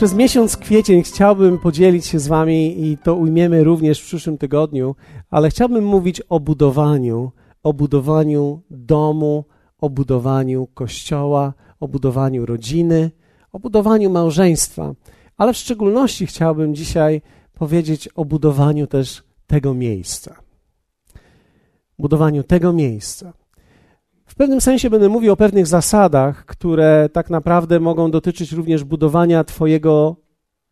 Przez miesiąc kwiecień chciałbym podzielić się z Wami i to ujmiemy również w przyszłym tygodniu, ale chciałbym mówić o budowaniu, o budowaniu domu, o budowaniu kościoła, o budowaniu rodziny, o budowaniu małżeństwa, ale w szczególności chciałbym dzisiaj powiedzieć o budowaniu też tego miejsca. Budowaniu tego miejsca. Pewnym sensie będę mówił o pewnych zasadach, które tak naprawdę mogą dotyczyć również budowania Twojego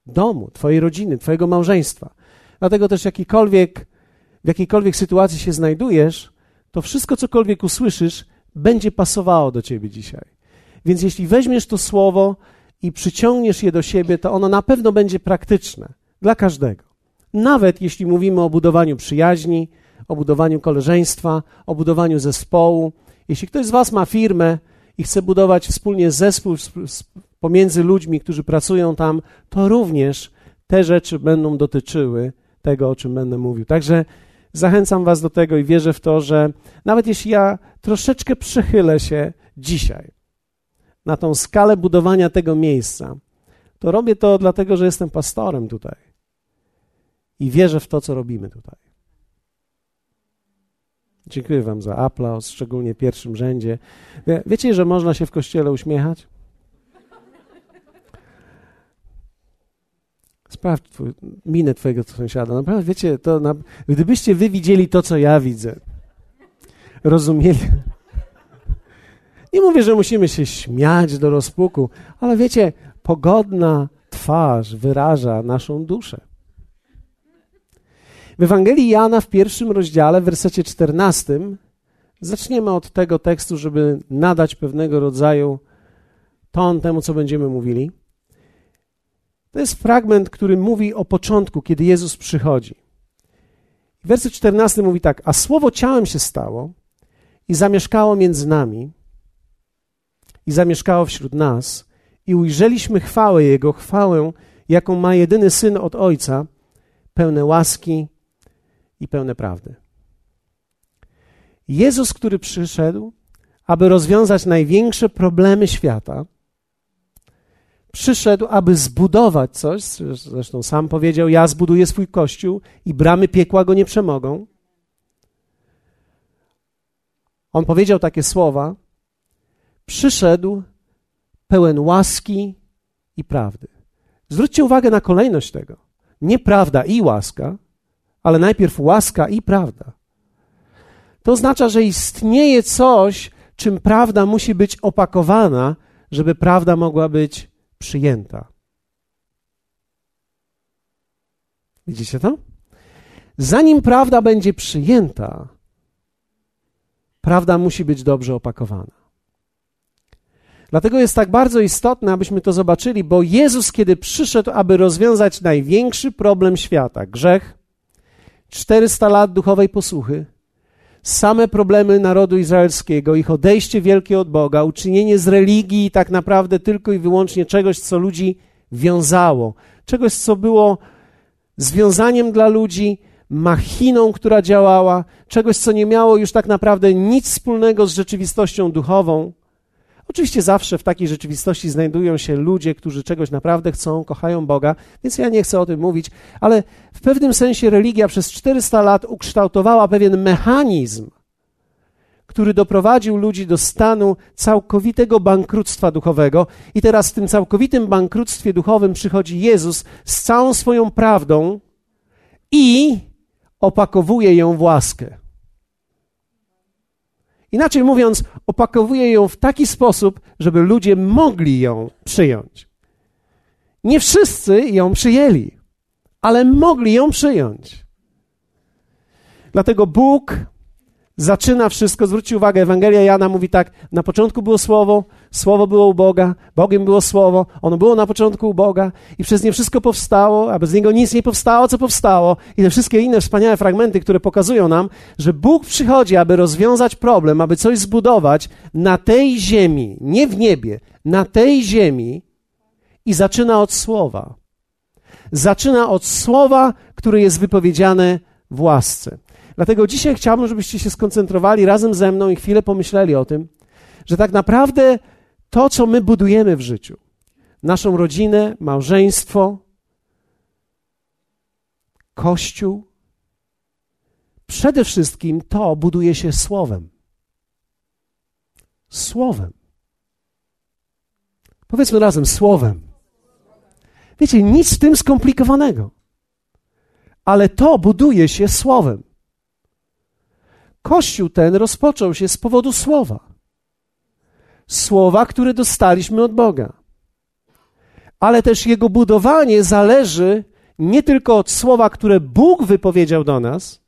domu, Twojej rodziny, Twojego małżeństwa. Dlatego też jakikolwiek, w jakiejkolwiek sytuacji się znajdujesz, to wszystko, cokolwiek usłyszysz, będzie pasowało do Ciebie dzisiaj. Więc jeśli weźmiesz to słowo i przyciągniesz je do siebie, to ono na pewno będzie praktyczne dla każdego. Nawet jeśli mówimy o budowaniu przyjaźni, o budowaniu koleżeństwa, o budowaniu zespołu, jeśli ktoś z Was ma firmę i chce budować wspólnie zespół pomiędzy ludźmi, którzy pracują tam, to również te rzeczy będą dotyczyły tego, o czym będę mówił. Także zachęcam Was do tego i wierzę w to, że nawet jeśli ja troszeczkę przechylę się dzisiaj na tą skalę budowania tego miejsca, to robię to dlatego, że jestem pastorem tutaj i wierzę w to, co robimy tutaj. Dziękuję Wam za aplauz, szczególnie w pierwszym rzędzie. Wie, wiecie, że można się w kościele uśmiechać? Sprawdź twój, minę Twojego sąsiada. Naprawdę, wiecie, to na, gdybyście Wy widzieli to, co ja widzę, rozumieli. Nie mówię, że musimy się śmiać do rozpuku, ale wiecie, pogodna twarz wyraża naszą duszę. W Ewangelii Jana w pierwszym rozdziale, w wersecie 14, zaczniemy od tego tekstu, żeby nadać pewnego rodzaju ton temu, co będziemy mówili. To jest fragment, który mówi o początku, kiedy Jezus przychodzi. Werset 14 mówi tak: A słowo ciałem się stało i zamieszkało między nami, i zamieszkało wśród nas, i ujrzeliśmy chwałę Jego, chwałę, jaką ma jedyny syn od Ojca, pełne łaski i pełne prawdy. Jezus, który przyszedł, aby rozwiązać największe problemy świata, przyszedł, aby zbudować coś, zresztą sam powiedział: Ja zbuduję swój kościół i bramy piekła go nie przemogą. On powiedział takie słowa: Przyszedł pełen łaski i prawdy. Zwróćcie uwagę na kolejność tego. Nie prawda i łaska, ale najpierw łaska i prawda. To oznacza, że istnieje coś, czym prawda musi być opakowana, żeby prawda mogła być przyjęta. Widzicie to? Zanim prawda będzie przyjęta, prawda musi być dobrze opakowana. Dlatego jest tak bardzo istotne, abyśmy to zobaczyli, bo Jezus, kiedy przyszedł, aby rozwiązać największy problem świata grzech, 400 lat duchowej posłuchy, same problemy narodu izraelskiego, ich odejście wielkie od Boga, uczynienie z religii tak naprawdę tylko i wyłącznie czegoś, co ludzi wiązało, czegoś, co było związaniem dla ludzi, machiną, która działała, czegoś, co nie miało już tak naprawdę nic wspólnego z rzeczywistością duchową. Oczywiście zawsze w takiej rzeczywistości znajdują się ludzie, którzy czegoś naprawdę chcą, kochają Boga, więc ja nie chcę o tym mówić, ale w pewnym sensie religia przez 400 lat ukształtowała pewien mechanizm, który doprowadził ludzi do stanu całkowitego bankructwa duchowego. I teraz w tym całkowitym bankructwie duchowym przychodzi Jezus z całą swoją prawdą i opakowuje ją w łaskę. Inaczej mówiąc, opakowuje ją w taki sposób, żeby ludzie mogli ją przyjąć. Nie wszyscy ją przyjęli, ale mogli ją przyjąć. Dlatego Bóg zaczyna wszystko. Zwróćcie uwagę, Ewangelia Jana mówi tak: Na początku było Słowo, Słowo było u Boga, Bogiem było Słowo, ono było na początku u Boga i przez nie wszystko powstało, a bez niego nic nie powstało, co powstało. I te wszystkie inne wspaniałe fragmenty, które pokazują nam, że Bóg przychodzi, aby rozwiązać problem, aby coś zbudować na tej ziemi, nie w niebie, na tej ziemi i zaczyna od Słowa. Zaczyna od Słowa, które jest wypowiedziane w łasce. Dlatego dzisiaj chciałbym, żebyście się skoncentrowali razem ze mną i chwilę pomyśleli o tym, że tak naprawdę to, co my budujemy w życiu, naszą rodzinę, małżeństwo, Kościół. Przede wszystkim to buduje się słowem. Słowem. Powiedzmy razem, słowem. Wiecie, nic w tym skomplikowanego. Ale to buduje się słowem. Kościół ten rozpoczął się z powodu słowa. Słowa, które dostaliśmy od Boga. Ale też jego budowanie zależy nie tylko od słowa, które Bóg wypowiedział do nas,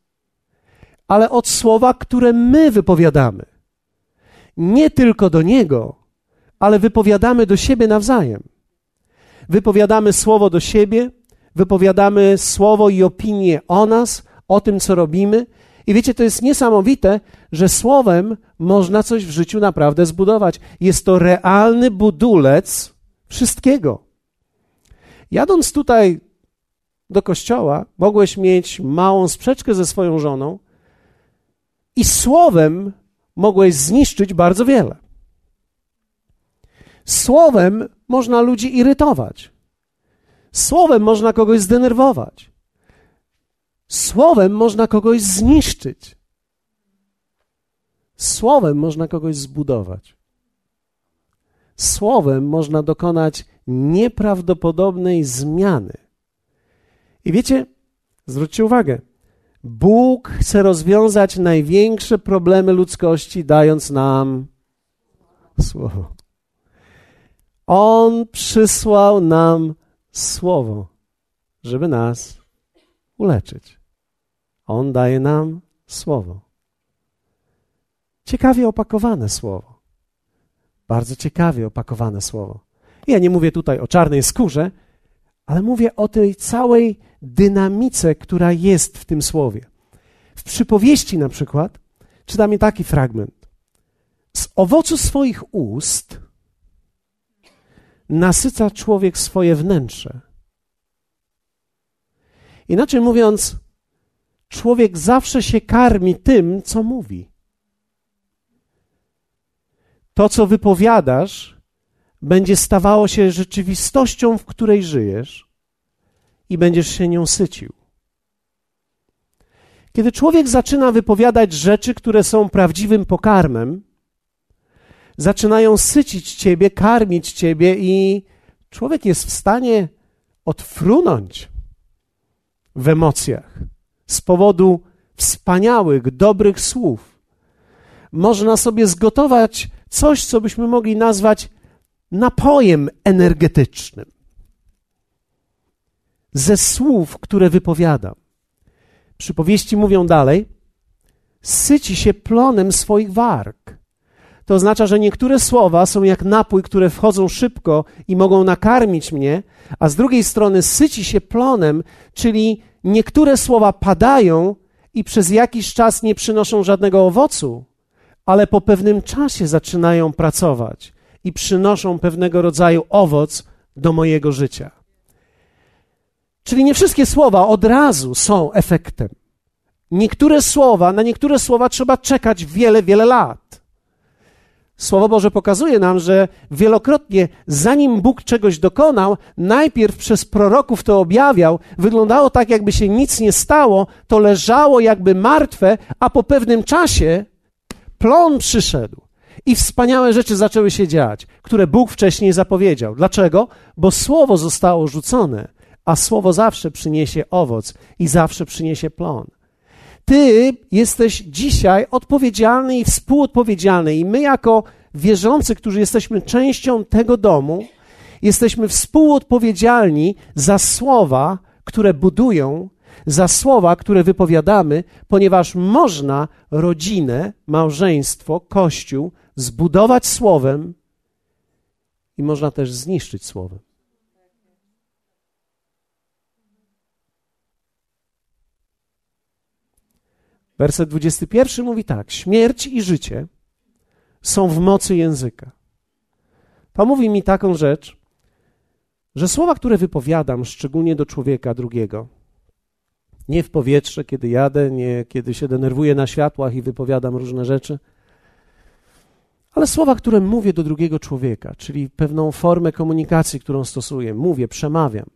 ale od słowa, które my wypowiadamy. Nie tylko do Niego, ale wypowiadamy do siebie nawzajem. Wypowiadamy słowo do siebie, wypowiadamy słowo i opinię o nas, o tym, co robimy. I wiecie, to jest niesamowite, że słowem można coś w życiu naprawdę zbudować. Jest to realny budulec wszystkiego. Jadąc tutaj do kościoła, mogłeś mieć małą sprzeczkę ze swoją żoną i słowem mogłeś zniszczyć bardzo wiele. Słowem można ludzi irytować. Słowem można kogoś zdenerwować. Słowem można kogoś zniszczyć. Słowem można kogoś zbudować. Słowem można dokonać nieprawdopodobnej zmiany. I wiecie, zwróćcie uwagę, Bóg chce rozwiązać największe problemy ludzkości, dając nam słowo. On przysłał nam słowo, żeby nas uleczyć. On daje nam słowo. Ciekawie opakowane słowo. Bardzo ciekawie opakowane słowo. Ja nie mówię tutaj o czarnej skórze, ale mówię o tej całej dynamice, która jest w tym słowie. W przypowieści na przykład czytamy taki fragment. Z owocu swoich ust nasyca człowiek swoje wnętrze. Inaczej mówiąc, człowiek zawsze się karmi tym, co mówi. To, co wypowiadasz, będzie stawało się rzeczywistością, w której żyjesz i będziesz się nią sycił. Kiedy człowiek zaczyna wypowiadać rzeczy, które są prawdziwym pokarmem, zaczynają sycić ciebie, karmić ciebie i człowiek jest w stanie odfrunąć w emocjach z powodu wspaniałych, dobrych słów. Można sobie zgotować coś, co byśmy mogli nazwać napojem energetycznym ze słów, które wypowiadam. Przypowieści mówią dalej: syci się plonem swoich warg. To oznacza, że niektóre słowa są jak napój, które wchodzą szybko i mogą nakarmić mnie, a z drugiej strony syci się plonem, czyli niektóre słowa padają i przez jakiś czas nie przynoszą żadnego owocu, ale po pewnym czasie zaczynają pracować i przynoszą pewnego rodzaju owoc do mojego życia. Czyli nie wszystkie słowa od razu są efektem. Niektóre słowa, na niektóre słowa trzeba czekać wiele, wiele lat. Słowo Boże pokazuje nam, że wielokrotnie, zanim Bóg czegoś dokonał, najpierw przez proroków to objawiał, wyglądało tak, jakby się nic nie stało, to leżało jakby martwe, a po pewnym czasie plon przyszedł. I wspaniałe rzeczy zaczęły się dziać, które Bóg wcześniej zapowiedział. Dlaczego? Bo słowo zostało rzucone, a słowo zawsze przyniesie owoc i zawsze przyniesie plon. Ty jesteś dzisiaj odpowiedzialny i współodpowiedzialny, i my, jako wierzący, którzy jesteśmy częścią tego domu, jesteśmy współodpowiedzialni za słowa, które budują, za słowa, które wypowiadamy, ponieważ można rodzinę, małżeństwo, kościół zbudować słowem i można też zniszczyć słowem. Werset 21 mówi tak: Śmierć i życie są w mocy języka. To mówi mi taką rzecz, że słowa, które wypowiadam, szczególnie do człowieka drugiego, nie w powietrze, kiedy jadę, nie kiedy się denerwuję na światłach i wypowiadam różne rzeczy, Ale słowa, które mówię do drugiego człowieka, czyli pewną formę komunikacji, którą stosuję, mówię, przemawiam,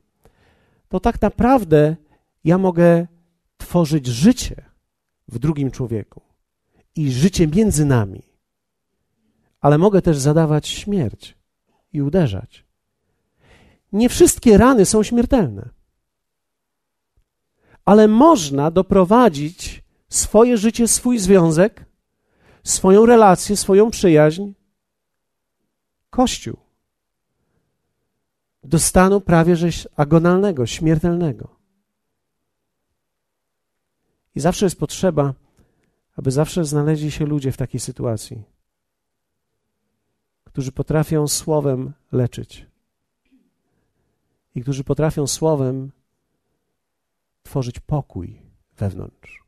to tak naprawdę ja mogę tworzyć życie w drugim człowieku i życie między nami. Ale mogę też zadawać śmierć i uderzać. Nie wszystkie rany są śmiertelne, ale można doprowadzić swoje życie, swój związek, swoją relację, swoją przyjaźń, Kościół do stanu prawie że agonalnego, śmiertelnego. I zawsze jest potrzeba, aby zawsze znaleźli się ludzie w takiej sytuacji, którzy potrafią słowem leczyć i którzy potrafią słowem tworzyć pokój wewnątrz,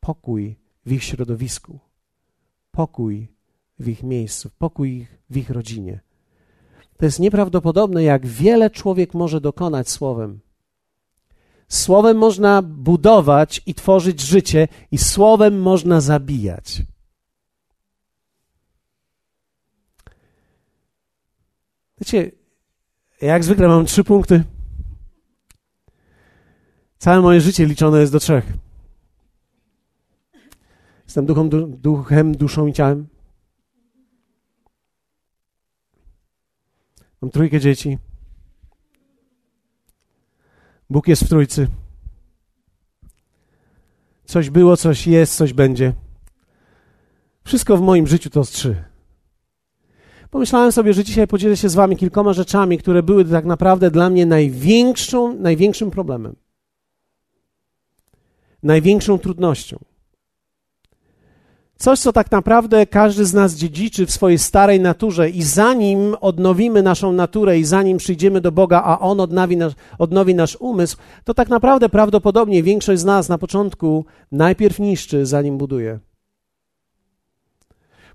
pokój w ich środowisku, pokój w ich miejscu, pokój w ich rodzinie. To jest nieprawdopodobne, jak wiele człowiek może dokonać słowem. Słowem można budować i tworzyć życie, i słowem można zabijać. Wiecie, jak zwykle mam trzy punkty. Całe moje życie liczone jest do trzech. Jestem duchem, duszą i ciałem. Mam trójkę dzieci. Bóg jest w trójcy. Coś było, coś jest, coś będzie. Wszystko w moim życiu to z trzy. Pomyślałem sobie, że dzisiaj podzielę się z Wami kilkoma rzeczami, które były tak naprawdę dla mnie największą, największym problemem, największą trudnością. Coś, co tak naprawdę każdy z nas dziedziczy w swojej starej naturze, i zanim odnowimy naszą naturę, i zanim przyjdziemy do Boga, a On odnowi nasz, odnowi nasz umysł, to tak naprawdę prawdopodobnie większość z nas na początku najpierw niszczy, zanim buduje.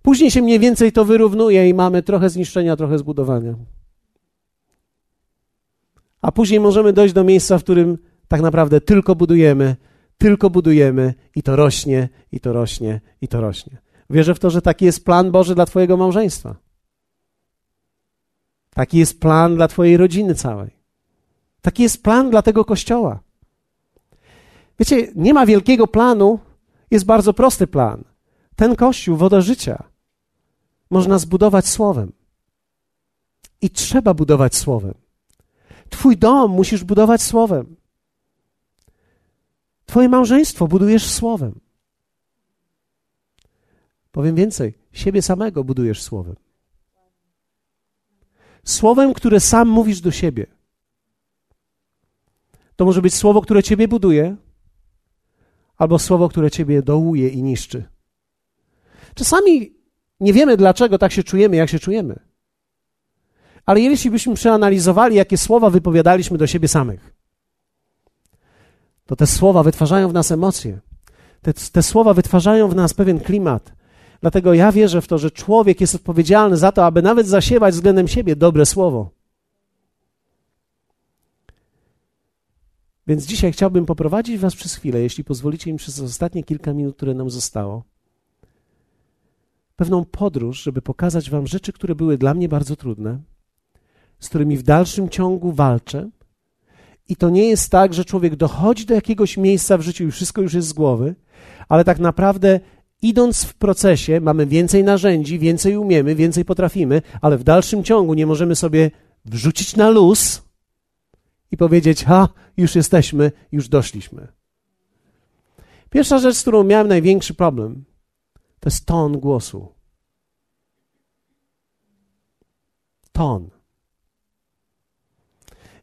Później się mniej więcej to wyrównuje i mamy trochę zniszczenia, trochę zbudowania. A później możemy dojść do miejsca, w którym tak naprawdę tylko budujemy, tylko budujemy i to rośnie, i to rośnie, i to rośnie. Wierzę w to, że taki jest plan Boży dla Twojego małżeństwa. Taki jest plan dla Twojej rodziny całej. Taki jest plan dla tego kościoła. Wiecie, nie ma wielkiego planu, jest bardzo prosty plan. Ten kościół, woda życia, można zbudować słowem. I trzeba budować słowem. Twój dom musisz budować słowem. Twoje małżeństwo budujesz słowem. Powiem więcej, siebie samego budujesz słowem. Słowem, które sam mówisz do siebie. To może być słowo, które ciebie buduje, albo słowo, które ciebie dołuje i niszczy. Czasami nie wiemy, dlaczego tak się czujemy, jak się czujemy. Ale jeśli byśmy przeanalizowali, jakie słowa wypowiadaliśmy do siebie samych, to te słowa wytwarzają w nas emocje. Te, te słowa wytwarzają w nas pewien klimat. Dlatego ja wierzę w to, że człowiek jest odpowiedzialny za to, aby nawet zasiewać względem siebie dobre słowo. Więc dzisiaj chciałbym poprowadzić Was przez chwilę, jeśli pozwolicie mi przez ostatnie kilka minut, które nam zostało, pewną podróż, żeby pokazać Wam rzeczy, które były dla mnie bardzo trudne, z którymi w dalszym ciągu walczę, i to nie jest tak, że człowiek dochodzi do jakiegoś miejsca w życiu i wszystko już jest z głowy, ale tak naprawdę idąc w procesie mamy więcej narzędzi, więcej umiemy, więcej potrafimy, ale w dalszym ciągu nie możemy sobie wrzucić na luz i powiedzieć: Ha, już jesteśmy, już doszliśmy. Pierwsza rzecz, z którą miałem największy problem, to jest ton głosu. Ton.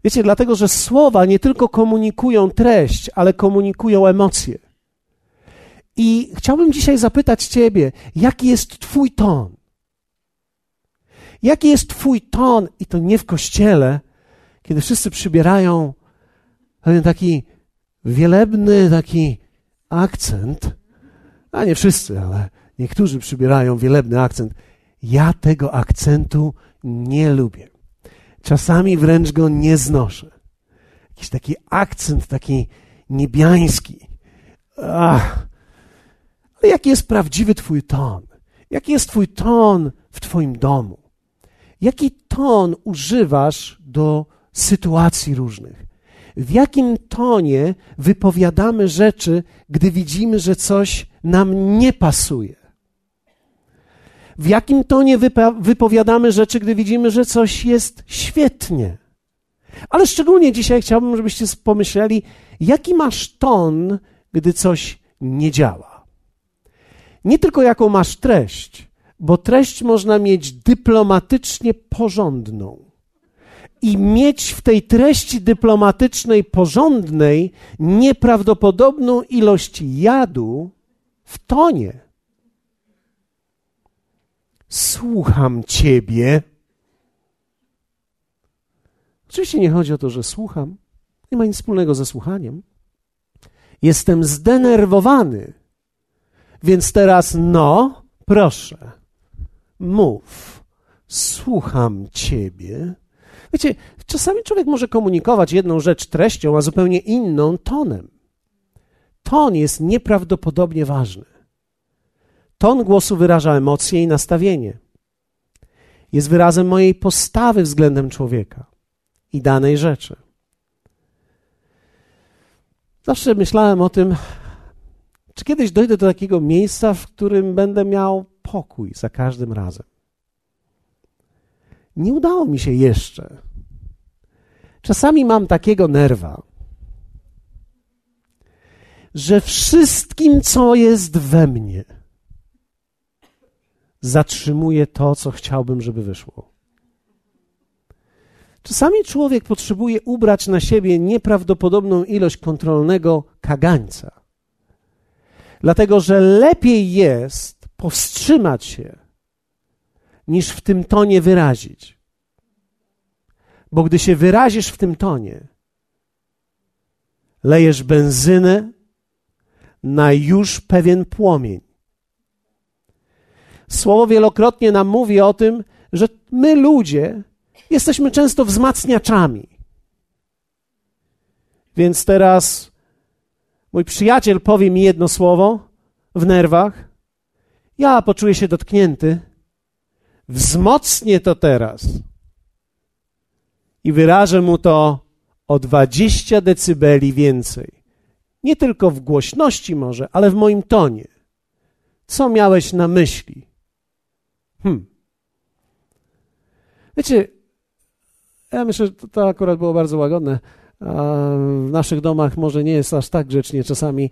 Wiecie, dlatego, że słowa nie tylko komunikują treść, ale komunikują emocje. I chciałbym dzisiaj zapytać Ciebie, jaki jest Twój ton? Jaki jest Twój ton? I to nie w kościele, kiedy wszyscy przybierają pewien taki wielebny taki akcent. A nie wszyscy, ale niektórzy przybierają wielebny akcent. Ja tego akcentu nie lubię. Czasami wręcz go nie znoszę. Jakiś taki akcent, taki niebiański. Ach. Ale jaki jest prawdziwy Twój ton? Jaki jest Twój ton w Twoim domu? Jaki ton używasz do sytuacji różnych? W jakim tonie wypowiadamy rzeczy, gdy widzimy, że coś nam nie pasuje? W jakim tonie wypowiadamy rzeczy, gdy widzimy, że coś jest świetnie? Ale szczególnie dzisiaj chciałbym, żebyście pomyśleli, jaki masz ton, gdy coś nie działa. Nie tylko jaką masz treść, bo treść można mieć dyplomatycznie porządną. I mieć w tej treści dyplomatycznej porządnej nieprawdopodobną ilość jadu w tonie. Słucham ciebie. Oczywiście nie chodzi o to, że słucham. Nie ma nic wspólnego ze słuchaniem. Jestem zdenerwowany. Więc teraz, no, proszę, mów. Słucham ciebie. Wiecie, czasami człowiek może komunikować jedną rzecz treścią, a zupełnie inną tonem. Ton jest nieprawdopodobnie ważny. Ton głosu wyraża emocje i nastawienie. Jest wyrazem mojej postawy względem człowieka i danej rzeczy. Zawsze myślałem o tym, czy kiedyś dojdę do takiego miejsca, w którym będę miał pokój za każdym razem. Nie udało mi się jeszcze. Czasami mam takiego nerwa, że wszystkim, co jest we mnie, zatrzymuje to, co chciałbym, żeby wyszło. Czasami człowiek potrzebuje ubrać na siebie nieprawdopodobną ilość kontrolnego kagańca. Dlatego, że lepiej jest powstrzymać się, niż w tym tonie wyrazić. Bo gdy się wyrazisz w tym tonie, lejesz benzynę na już pewien płomień. Słowo wielokrotnie nam mówi o tym, że my ludzie jesteśmy często wzmacniaczami. Więc teraz mój przyjaciel powie mi jedno słowo w nerwach, ja poczuję się dotknięty, wzmocnię to teraz i wyrażę mu to o 20 decybeli więcej. Nie tylko w głośności może, ale w moim tonie. Co miałeś na myśli? Hmm. Wiecie, ja myślę, że to akurat było bardzo łagodne. W naszych domach może nie jest aż tak grzecznie czasami.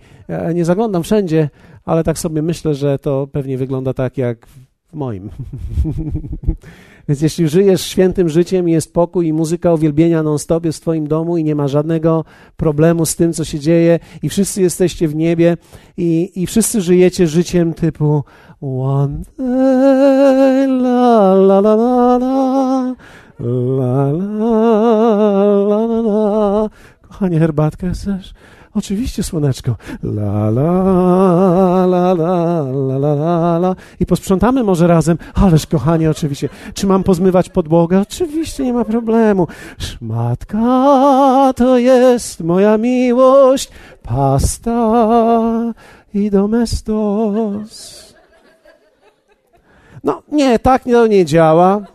Nie zaglądam wszędzie, ale tak sobie myślę, że to pewnie wygląda tak jak w moim. Więc jeśli żyjesz świętym życiem i jest pokój i muzyka uwielbienia non-stop jest w twoim domu i nie ma żadnego problemu z tym, co się dzieje i wszyscy jesteście w niebie i, i wszyscy żyjecie życiem typu one day, la la la la la, la la la la Kochanie, herbatkę chcesz? Oczywiście, słoneczko. La la la la la la la la. I posprzątamy może razem. Ależ kochanie, oczywiście. Czy mam pozmywać podłogę? Oczywiście, nie ma problemu. Szmatka to jest moja miłość. Pasta i domestos. No nie, tak to nie działa.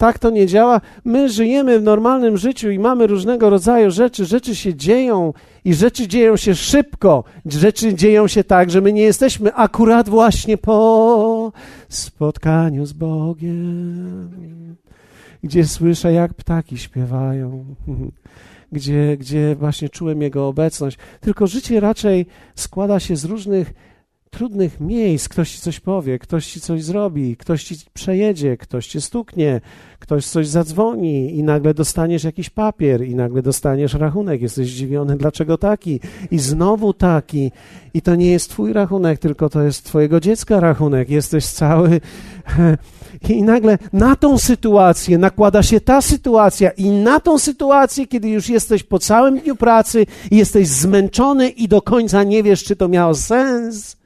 Tak to nie działa. My żyjemy w normalnym życiu i mamy różnego rodzaju rzeczy. Rzeczy się dzieją i rzeczy dzieją się szybko. Rzeczy dzieją się tak, że my nie jesteśmy akurat właśnie po spotkaniu z Bogiem, gdzie słyszę, jak ptaki śpiewają. Gdzie, gdzie właśnie czułem Jego obecność. Tylko życie raczej składa się z różnych trudnych miejsc ktoś ci coś powie, ktoś ci coś zrobi, ktoś ci przejedzie, ktoś cię stuknie, ktoś coś zadzwoni i nagle dostaniesz jakiś papier i nagle dostaniesz rachunek. Jesteś zdziwiony, dlaczego taki i znowu taki. I to nie jest twój rachunek, tylko to jest twojego dziecka rachunek. Jesteś cały... I nagle na tą sytuację nakłada się ta sytuacja, i na tą sytuację, kiedy już jesteś po całym dniu pracy i jesteś zmęczony i do końca nie wiesz, czy to miało sens,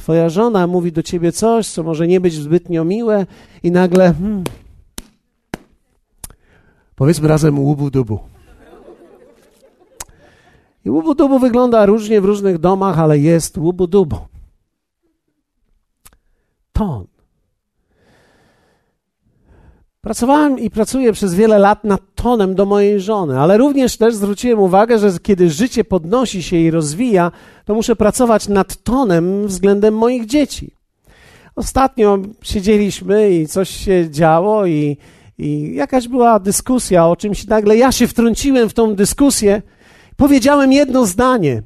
Twoja żona mówi do ciebie coś, co może nie być zbytnio miłe, i nagle, hmm, powiedzmy razem łubu-dubu. I łubu-dubu wygląda różnie w różnych domach, ale jest łubu-dubu. ton. Pracowałem i pracuję przez wiele lat nad tonem do mojej żony, ale również też zwróciłem uwagę, że kiedy życie podnosi się i rozwija, to muszę pracować nad tonem względem moich dzieci. Ostatnio siedzieliśmy i coś się działo i, i jakaś była dyskusja o czymś. Nagle ja się wtrąciłem w tą dyskusję, powiedziałem jedno zdanie.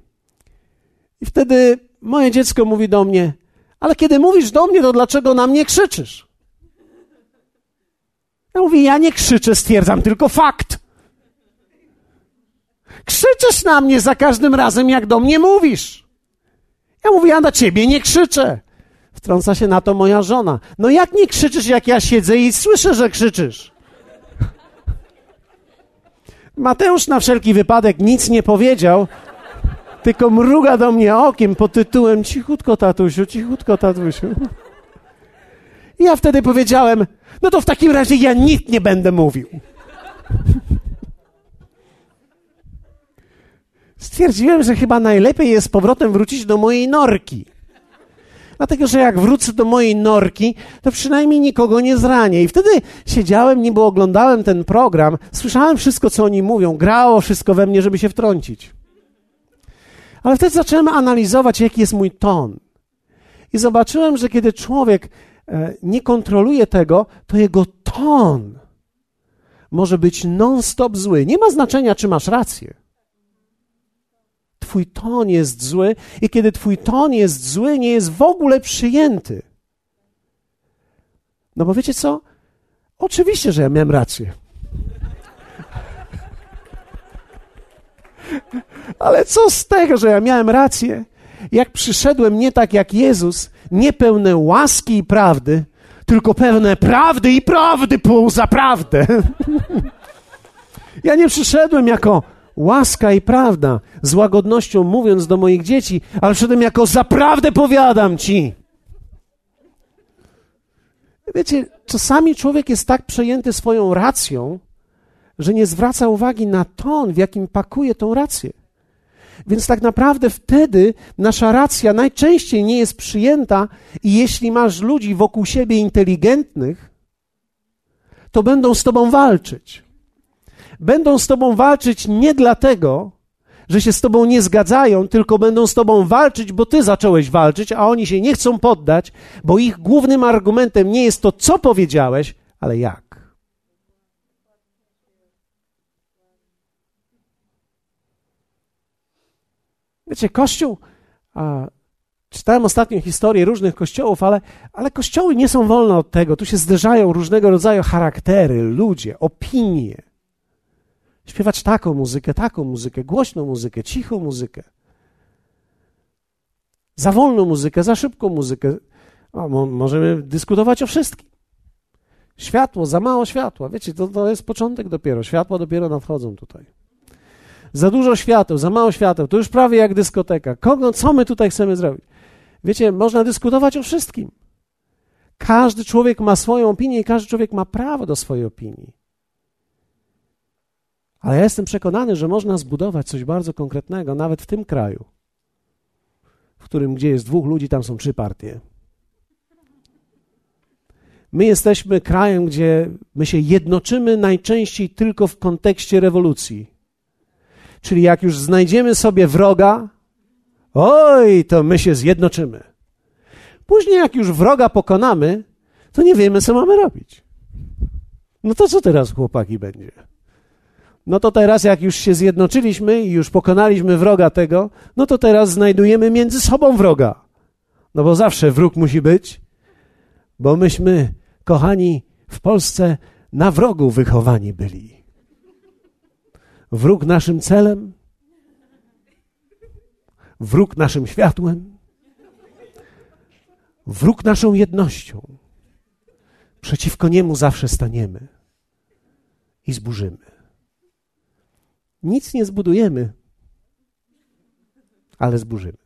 I wtedy moje dziecko mówi do mnie: Ale kiedy mówisz do mnie, to dlaczego na mnie krzyczysz? Ja mówię: Ja nie krzyczę, stwierdzam tylko fakt. Krzyczysz na mnie za każdym razem, jak do mnie mówisz. Ja mówię: Ja na ciebie nie krzyczę. Wtrąca się na to moja żona. No jak nie krzyczysz, jak ja siedzę i słyszę, że krzyczysz? Mateusz na wszelki wypadek nic nie powiedział, tylko mruga do mnie okiem pod tytułem cichutko tatusiu, cichutko tatusiu. Ja wtedy powiedziałem, no to w takim razie ja nic nie będę mówił. Stwierdziłem, że chyba najlepiej jest z powrotem wrócić do mojej norki. Dlatego, że jak wrócę do mojej norki, to przynajmniej nikogo nie zranię. I wtedy siedziałem, niby oglądałem ten program, słyszałem wszystko, co oni mówią, grało wszystko we mnie, żeby się wtrącić. Ale wtedy zacząłem analizować, jaki jest mój ton. I zobaczyłem, że kiedy człowiek nie kontroluje tego, to jego ton może być non-stop zły. Nie ma znaczenia, czy masz rację. Twój ton jest zły, i kiedy Twój ton jest zły, nie jest w ogóle przyjęty. No bo wiecie co? Oczywiście, że ja miałem rację. Ale co z tego, że ja miałem rację? Jak przyszedłem nie tak jak Jezus, nie pełne łaski i prawdy, tylko pełne prawdy i prawdy pół za prawdę. ja nie przyszedłem jako łaska i prawda, z łagodnością mówiąc do moich dzieci, ale przyszedłem jako zaprawdę powiadam ci. Wiecie, czasami człowiek jest tak przejęty swoją racją, że nie zwraca uwagi na ton, w jakim pakuje tą rację. Więc tak naprawdę wtedy nasza racja najczęściej nie jest przyjęta, i jeśli masz ludzi wokół siebie inteligentnych, to będą z tobą walczyć. Będą z tobą walczyć nie dlatego, że się z tobą nie zgadzają, tylko będą z tobą walczyć, bo ty zacząłeś walczyć, a oni się nie chcą poddać, bo ich głównym argumentem nie jest to, co powiedziałeś, ale jak. Wiecie, Kościół, a, czytałem ostatnio historię różnych kościołów, ale, ale kościoły nie są wolne od tego. Tu się zderzają różnego rodzaju charaktery, ludzie, opinie. Śpiewać taką muzykę, taką muzykę, głośną muzykę, cichą muzykę. Za wolną muzykę, za szybką muzykę. O, mo możemy dyskutować o wszystkim. Światło, za mało światła. Wiecie, to, to jest początek dopiero. Światła dopiero nadchodzą tutaj. Za dużo świateł, za mało świateł. To już prawie jak dyskoteka. Kogo, co my tutaj chcemy zrobić? Wiecie, można dyskutować o wszystkim. Każdy człowiek ma swoją opinię i każdy człowiek ma prawo do swojej opinii. Ale ja jestem przekonany, że można zbudować coś bardzo konkretnego, nawet w tym kraju, w którym gdzie jest dwóch ludzi, tam są trzy partie. My jesteśmy krajem, gdzie my się jednoczymy najczęściej tylko w kontekście rewolucji. Czyli jak już znajdziemy sobie wroga, oj, to my się zjednoczymy. Później, jak już wroga pokonamy, to nie wiemy, co mamy robić. No to co teraz, chłopaki, będzie? No to teraz, jak już się zjednoczyliśmy i już pokonaliśmy wroga tego, no to teraz znajdujemy między sobą wroga. No bo zawsze wróg musi być, bo myśmy, kochani, w Polsce na wrogu wychowani byli. Wróg naszym celem, wróg naszym światłem, wróg naszą jednością. Przeciwko niemu zawsze staniemy i zburzymy. Nic nie zbudujemy, ale zburzymy.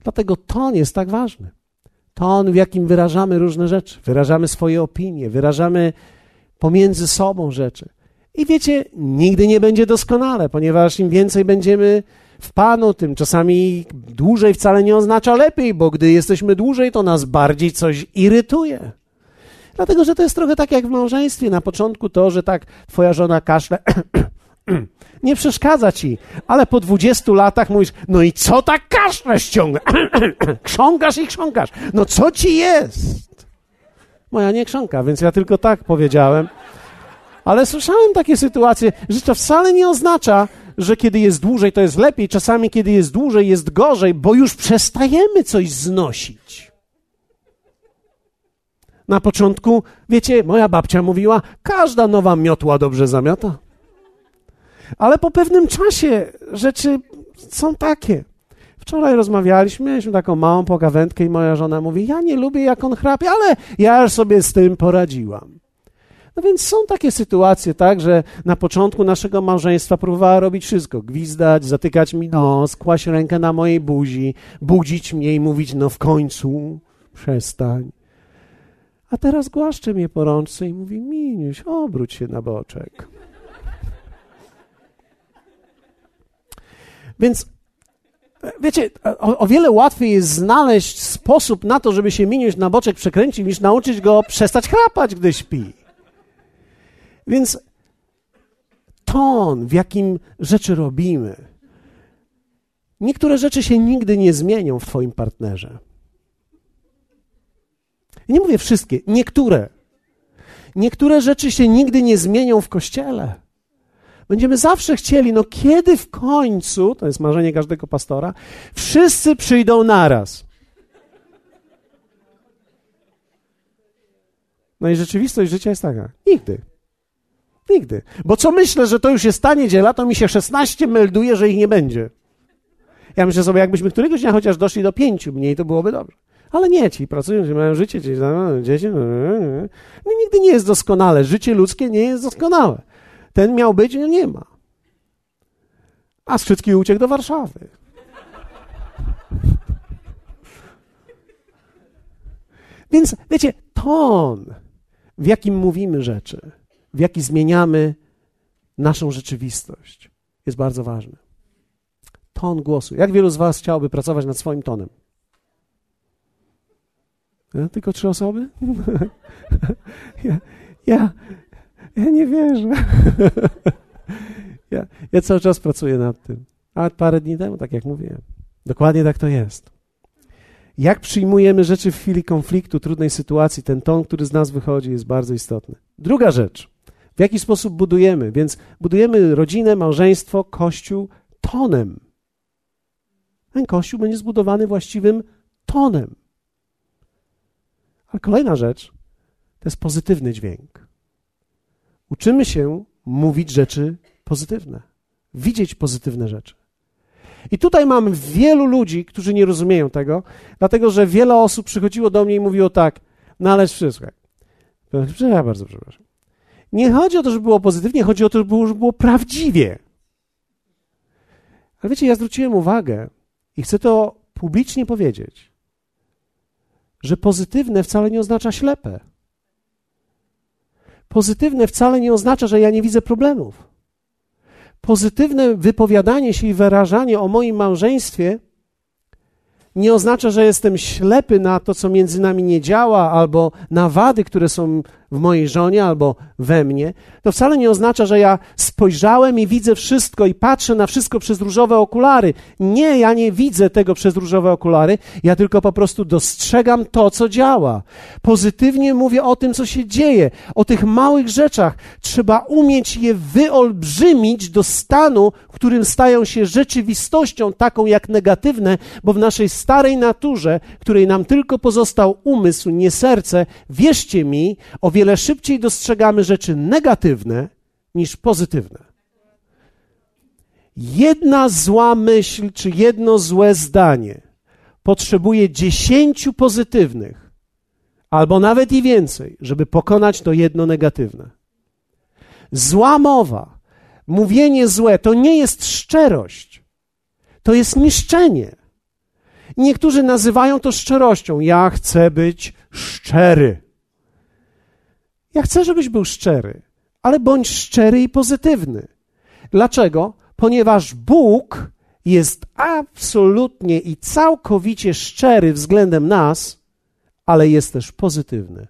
Dlatego ton jest tak ważny. Ton, w jakim wyrażamy różne rzeczy, wyrażamy swoje opinie, wyrażamy pomiędzy sobą rzeczy. I wiecie, nigdy nie będzie doskonale, ponieważ im więcej będziemy w Panu, tym czasami dłużej wcale nie oznacza lepiej, bo gdy jesteśmy dłużej, to nas bardziej coś irytuje. Dlatego, że to jest trochę tak jak w małżeństwie. Na początku to, że tak twoja żona kaszle, nie przeszkadza ci, ale po 20 latach mówisz, no i co tak kaszle ściąga? krząkasz i krząkasz. No co ci jest? Moja nie krząka, więc ja tylko tak powiedziałem. Ale słyszałem takie sytuacje, że to wcale nie oznacza, że kiedy jest dłużej, to jest lepiej. Czasami, kiedy jest dłużej, jest gorzej, bo już przestajemy coś znosić. Na początku, wiecie, moja babcia mówiła, każda nowa miotła dobrze zamiata. Ale po pewnym czasie rzeczy są takie. Wczoraj rozmawialiśmy, mieliśmy taką małą pogawędkę i moja żona mówi, ja nie lubię jak on chrapie, ale ja już sobie z tym poradziłam. No więc są takie sytuacje, tak, że na początku naszego małżeństwa próbowała robić wszystko. Gwizdać, zatykać mi nos, kłaść rękę na mojej buzi, budzić mnie i mówić, no w końcu, przestań. A teraz głaszcze mnie po rączce i mówi, Miniuś, obróć się na boczek. Więc wiecie, o, o, wiele łatwiej jest znaleźć sposób na to, żeby się Miniuś na boczek przekręcił, niż nauczyć go przestać chrapać, gdy śpi. Więc ton, w jakim rzeczy robimy, niektóre rzeczy się nigdy nie zmienią w Twoim partnerze. Nie mówię wszystkie, niektóre. Niektóre rzeczy się nigdy nie zmienią w kościele. Będziemy zawsze chcieli, no kiedy w końcu, to jest marzenie każdego pastora, wszyscy przyjdą naraz. No i rzeczywistość życia jest taka. Nigdy. Nigdy. Bo co myślę, że to już jest ta niedziela, to mi się 16 melduje, że ich nie będzie. Ja myślę sobie, jakbyśmy któregoś dnia chociaż doszli do pięciu mniej, to byłoby dobrze. Ale nie, ci pracują, ci mają życie, ci dzieci. No, no, nigdy nie jest doskonale. Życie ludzkie nie jest doskonałe. Ten miał być, no nie ma. A Skrzycki uciekł do Warszawy. Więc wiecie, ton, w jakim mówimy rzeczy, w jaki zmieniamy naszą rzeczywistość, jest bardzo ważny. Ton głosu. Jak wielu z Was chciałoby pracować nad swoim tonem? Tylko trzy osoby? ja, ja, ja nie wierzę. ja, ja cały czas pracuję nad tym. A parę dni temu, tak jak mówiłem. Dokładnie tak to jest. Jak przyjmujemy rzeczy w chwili konfliktu, trudnej sytuacji, ten ton, który z nas wychodzi, jest bardzo istotny. Druga rzecz. W jaki sposób budujemy? Więc budujemy rodzinę, małżeństwo, kościół tonem. Ten kościół będzie zbudowany właściwym tonem. A kolejna rzecz to jest pozytywny dźwięk. Uczymy się mówić rzeczy pozytywne, widzieć pozytywne rzeczy. I tutaj mamy wielu ludzi, którzy nie rozumieją tego, dlatego że wiele osób przychodziło do mnie i mówiło tak, no ale wszystko. Ja bardzo przepraszam. Nie chodzi o to, żeby było pozytywnie, chodzi o to, żeby było prawdziwie. Ale wiecie, ja zwróciłem uwagę i chcę to publicznie powiedzieć, że pozytywne wcale nie oznacza ślepe. Pozytywne wcale nie oznacza, że ja nie widzę problemów. Pozytywne wypowiadanie się i wyrażanie o moim małżeństwie nie oznacza, że jestem ślepy na to, co między nami nie działa, albo na wady, które są w mojej żonie albo we mnie, to wcale nie oznacza, że ja spojrzałem i widzę wszystko i patrzę na wszystko przez różowe okulary. Nie, ja nie widzę tego przez różowe okulary, ja tylko po prostu dostrzegam to, co działa. Pozytywnie mówię o tym, co się dzieje, o tych małych rzeczach. Trzeba umieć je wyolbrzymić do stanu, w którym stają się rzeczywistością taką jak negatywne, bo w naszej starej naturze, której nam tylko pozostał umysł, nie serce, wierzcie mi, o wiele szybciej dostrzegamy rzeczy negatywne niż pozytywne. Jedna zła myśl czy jedno złe zdanie potrzebuje dziesięciu pozytywnych, albo nawet i więcej, żeby pokonać to jedno negatywne. Zła mowa, mówienie złe to nie jest szczerość, to jest niszczenie. Niektórzy nazywają to szczerością. Ja chcę być szczery. Ja chcę, żebyś był szczery, ale bądź szczery i pozytywny. Dlaczego? Ponieważ Bóg jest absolutnie i całkowicie szczery względem nas, ale jest też pozytywny.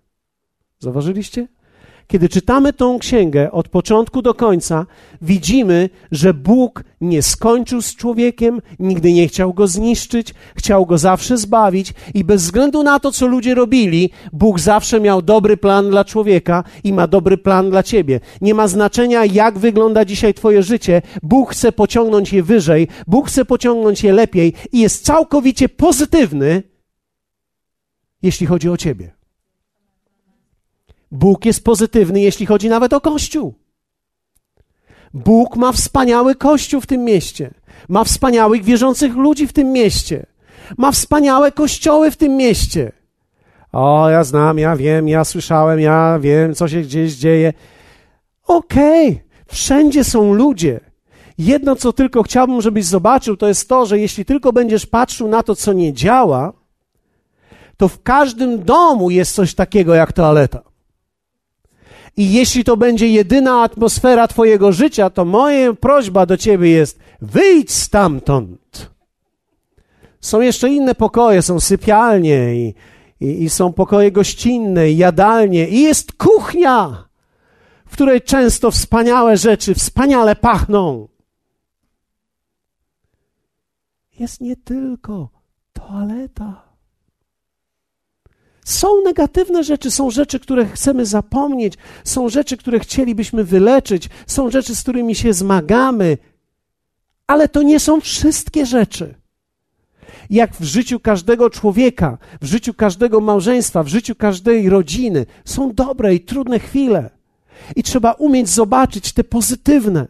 Zauważyliście? Kiedy czytamy tą księgę od początku do końca, widzimy, że Bóg nie skończył z człowiekiem, nigdy nie chciał go zniszczyć, chciał go zawsze zbawić i bez względu na to, co ludzie robili, Bóg zawsze miał dobry plan dla człowieka i ma dobry plan dla ciebie. Nie ma znaczenia, jak wygląda dzisiaj twoje życie, Bóg chce pociągnąć je wyżej, Bóg chce pociągnąć je lepiej i jest całkowicie pozytywny, jeśli chodzi o ciebie. Bóg jest pozytywny, jeśli chodzi nawet o Kościół. Bóg ma wspaniały Kościół w tym mieście. Ma wspaniałych wierzących ludzi w tym mieście. Ma wspaniałe kościoły w tym mieście. O, ja znam, ja wiem, ja słyszałem, ja wiem, co się gdzieś dzieje. Okej, okay. wszędzie są ludzie. Jedno, co tylko chciałbym, żebyś zobaczył, to jest to, że jeśli tylko będziesz patrzył na to, co nie działa, to w każdym domu jest coś takiego jak toaleta. I jeśli to będzie jedyna atmosfera Twojego życia, to moja prośba do Ciebie jest: wyjdź stamtąd. Są jeszcze inne pokoje, są sypialnie i, i, i są pokoje gościnne, i jadalnie, i jest kuchnia, w której często wspaniałe rzeczy wspaniale pachną. Jest nie tylko toaleta. Są negatywne rzeczy, są rzeczy, które chcemy zapomnieć, są rzeczy, które chcielibyśmy wyleczyć, są rzeczy, z którymi się zmagamy, ale to nie są wszystkie rzeczy. Jak w życiu każdego człowieka, w życiu każdego małżeństwa, w życiu każdej rodziny, są dobre i trudne chwile. I trzeba umieć zobaczyć te pozytywne.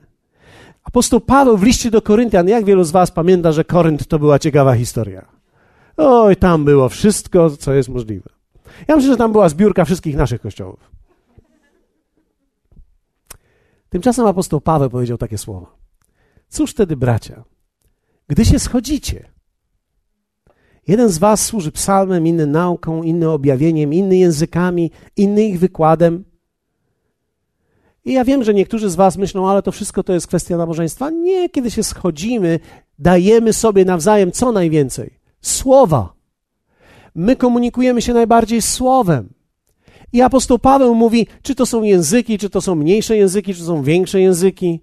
Apostoł Paweł w liście do Koryntian, jak wielu z Was pamięta, że Korynt to była ciekawa historia? Oj, tam było wszystko, co jest możliwe. Ja myślę, że tam była zbiórka wszystkich naszych kościołów. Tymczasem apostoł Paweł powiedział takie słowa. Cóż wtedy, bracia, gdy się schodzicie, jeden z was służy psalmem, inny nauką, inny objawieniem, inny językami, inny ich wykładem. I ja wiem, że niektórzy z was myślą, ale to wszystko to jest kwestia nabożeństwa. Nie, kiedy się schodzimy, dajemy sobie nawzajem co najwięcej? Słowa. My komunikujemy się najbardziej słowem. I apostoł Paweł mówi, czy to są języki, czy to są mniejsze języki, czy to są większe języki,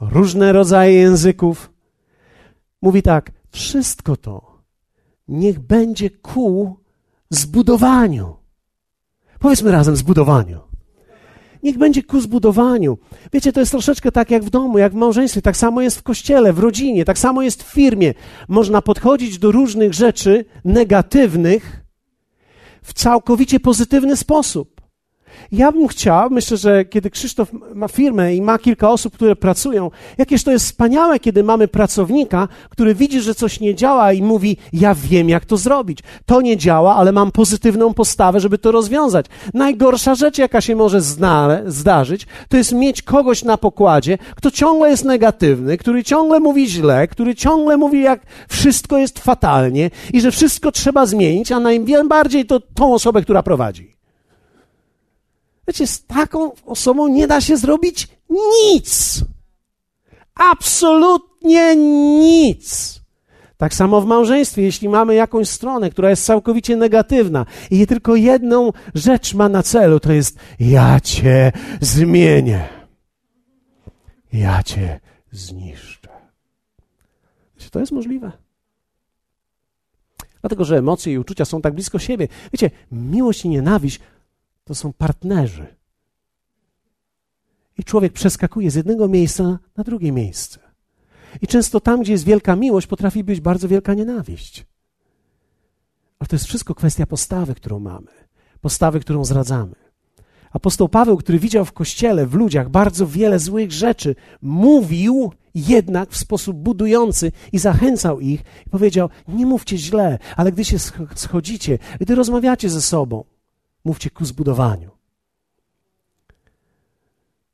różne rodzaje języków. Mówi tak, wszystko to niech będzie ku zbudowaniu. Powiedzmy razem zbudowaniu niech będzie ku zbudowaniu. Wiecie, to jest troszeczkę tak jak w domu, jak w małżeństwie, tak samo jest w kościele, w rodzinie, tak samo jest w firmie. Można podchodzić do różnych rzeczy negatywnych w całkowicie pozytywny sposób. Ja bym chciał, myślę, że kiedy Krzysztof ma firmę i ma kilka osób, które pracują, jakież to jest wspaniałe, kiedy mamy pracownika, który widzi, że coś nie działa i mówi: Ja wiem, jak to zrobić. To nie działa, ale mam pozytywną postawę, żeby to rozwiązać. Najgorsza rzecz, jaka się może zdarzyć, to jest mieć kogoś na pokładzie, kto ciągle jest negatywny, który ciągle mówi źle, który ciągle mówi, jak wszystko jest fatalnie i że wszystko trzeba zmienić, a najbardziej to tą osobę, która prowadzi. Wiecie, z taką osobą nie da się zrobić nic. Absolutnie nic. Tak samo w małżeństwie, jeśli mamy jakąś stronę, która jest całkowicie negatywna i tylko jedną rzecz ma na celu, to jest ja cię zmienię. Ja cię zniszczę. Wiecie, to jest możliwe. Dlatego, że emocje i uczucia są tak blisko siebie. Wiecie, miłość i nienawiść to są partnerzy. I człowiek przeskakuje z jednego miejsca na drugie miejsce. I często tam, gdzie jest wielka miłość, potrafi być bardzo wielka nienawiść. Ale to jest wszystko kwestia postawy, którą mamy, postawy, którą zradzamy. Apostoł Paweł, który widział w kościele, w ludziach bardzo wiele złych rzeczy, mówił jednak w sposób budujący i zachęcał ich i powiedział: Nie mówcie źle, ale gdy się schodzicie, gdy rozmawiacie ze sobą, Mówcie ku zbudowaniu.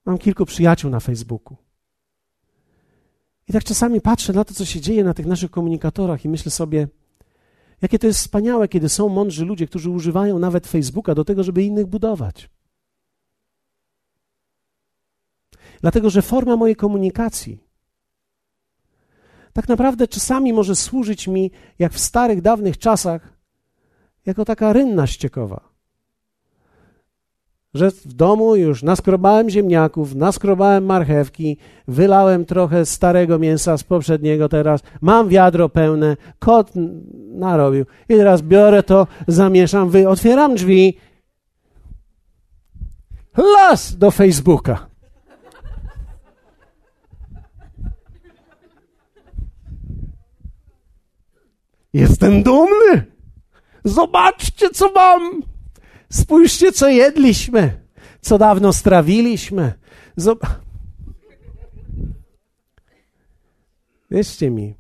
Mam kilku przyjaciół na Facebooku. I tak czasami patrzę na to, co się dzieje na tych naszych komunikatorach i myślę sobie, jakie to jest wspaniałe, kiedy są mądrzy ludzie, którzy używają nawet Facebooka do tego, żeby innych budować. Dlatego, że forma mojej komunikacji tak naprawdę czasami może służyć mi, jak w starych, dawnych czasach, jako taka rynna ściekowa. Że w domu już naskrobałem ziemniaków, naskrobałem marchewki, wylałem trochę starego mięsa z poprzedniego teraz, mam wiadro pełne, kot narobił i teraz biorę to, zamieszam, wy, otwieram drzwi, las do Facebooka. Jestem dumny. Zobaczcie, co mam. Spójrzcie, co jedliśmy, co dawno strawiliśmy. Zob Wierzcie mi,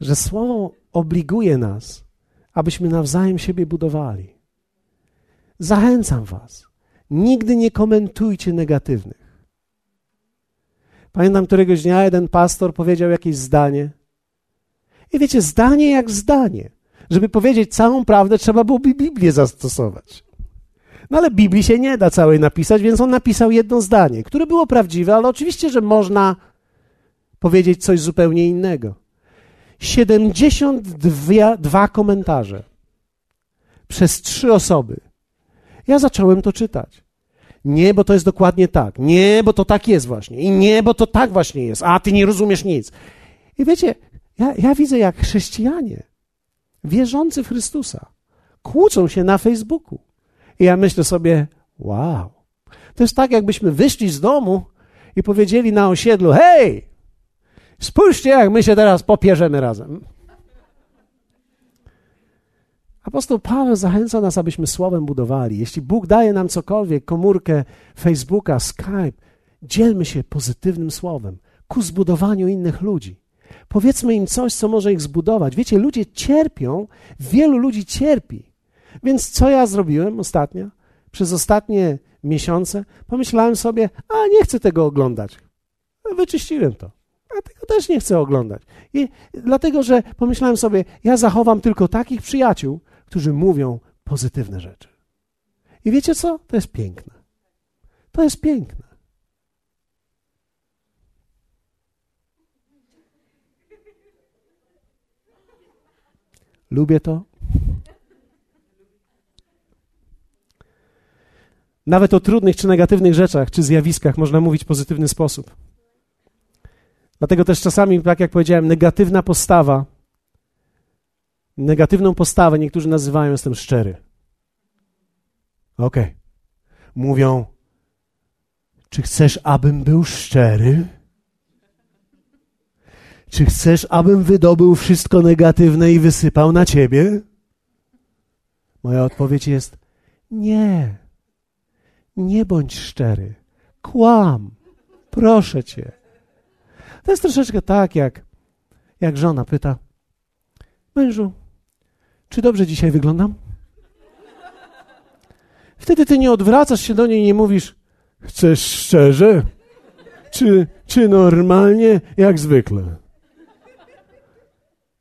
że słowo obliguje nas, abyśmy nawzajem siebie budowali. Zachęcam Was, nigdy nie komentujcie negatywnych. Pamiętam któregoś dnia jeden pastor powiedział jakieś zdanie, i wiecie, zdanie jak zdanie. Żeby powiedzieć całą prawdę, trzeba byłoby Biblię zastosować. No ale Biblii się nie da całej napisać, więc on napisał jedno zdanie, które było prawdziwe, ale oczywiście, że można powiedzieć coś zupełnie innego. 72 komentarze przez trzy osoby. Ja zacząłem to czytać. Nie, bo to jest dokładnie tak. Nie, bo to tak jest właśnie. I nie, bo to tak właśnie jest. A ty nie rozumiesz nic. I wiecie, ja, ja widzę, jak chrześcijanie, wierzący w Chrystusa, kłócą się na Facebooku. I ja myślę sobie, wow. To jest tak, jakbyśmy wyszli z domu i powiedzieli na osiedlu: Hej, spójrzcie, jak my się teraz popierzemy razem. Apostoł Paweł zachęca nas, abyśmy słowem budowali. Jeśli Bóg daje nam cokolwiek, komórkę Facebooka, Skype, dzielmy się pozytywnym słowem ku zbudowaniu innych ludzi. Powiedzmy im coś, co może ich zbudować. Wiecie, ludzie cierpią, wielu ludzi cierpi. Więc co ja zrobiłem ostatnio? Przez ostatnie miesiące pomyślałem sobie, a nie chcę tego oglądać. Wyczyściłem to. A tego też nie chcę oglądać. I dlatego, że pomyślałem sobie, ja zachowam tylko takich przyjaciół, którzy mówią pozytywne rzeczy. I wiecie co? To jest piękne. To jest piękne. Lubię to. Nawet o trudnych czy negatywnych rzeczach, czy zjawiskach można mówić w pozytywny sposób. Dlatego też czasami, tak jak powiedziałem, negatywna postawa, negatywną postawę niektórzy nazywają jestem szczery. Okej. Okay. Mówią, czy chcesz, abym był szczery? Czy chcesz, abym wydobył wszystko negatywne i wysypał na ciebie? Moja odpowiedź jest nie. Nie bądź szczery. Kłam. Proszę cię. To jest troszeczkę tak, jak, jak żona pyta: Mężu, czy dobrze dzisiaj wyglądam? Wtedy ty nie odwracasz się do niej i nie mówisz: Chcesz szczerze? Czy, czy normalnie, jak zwykle?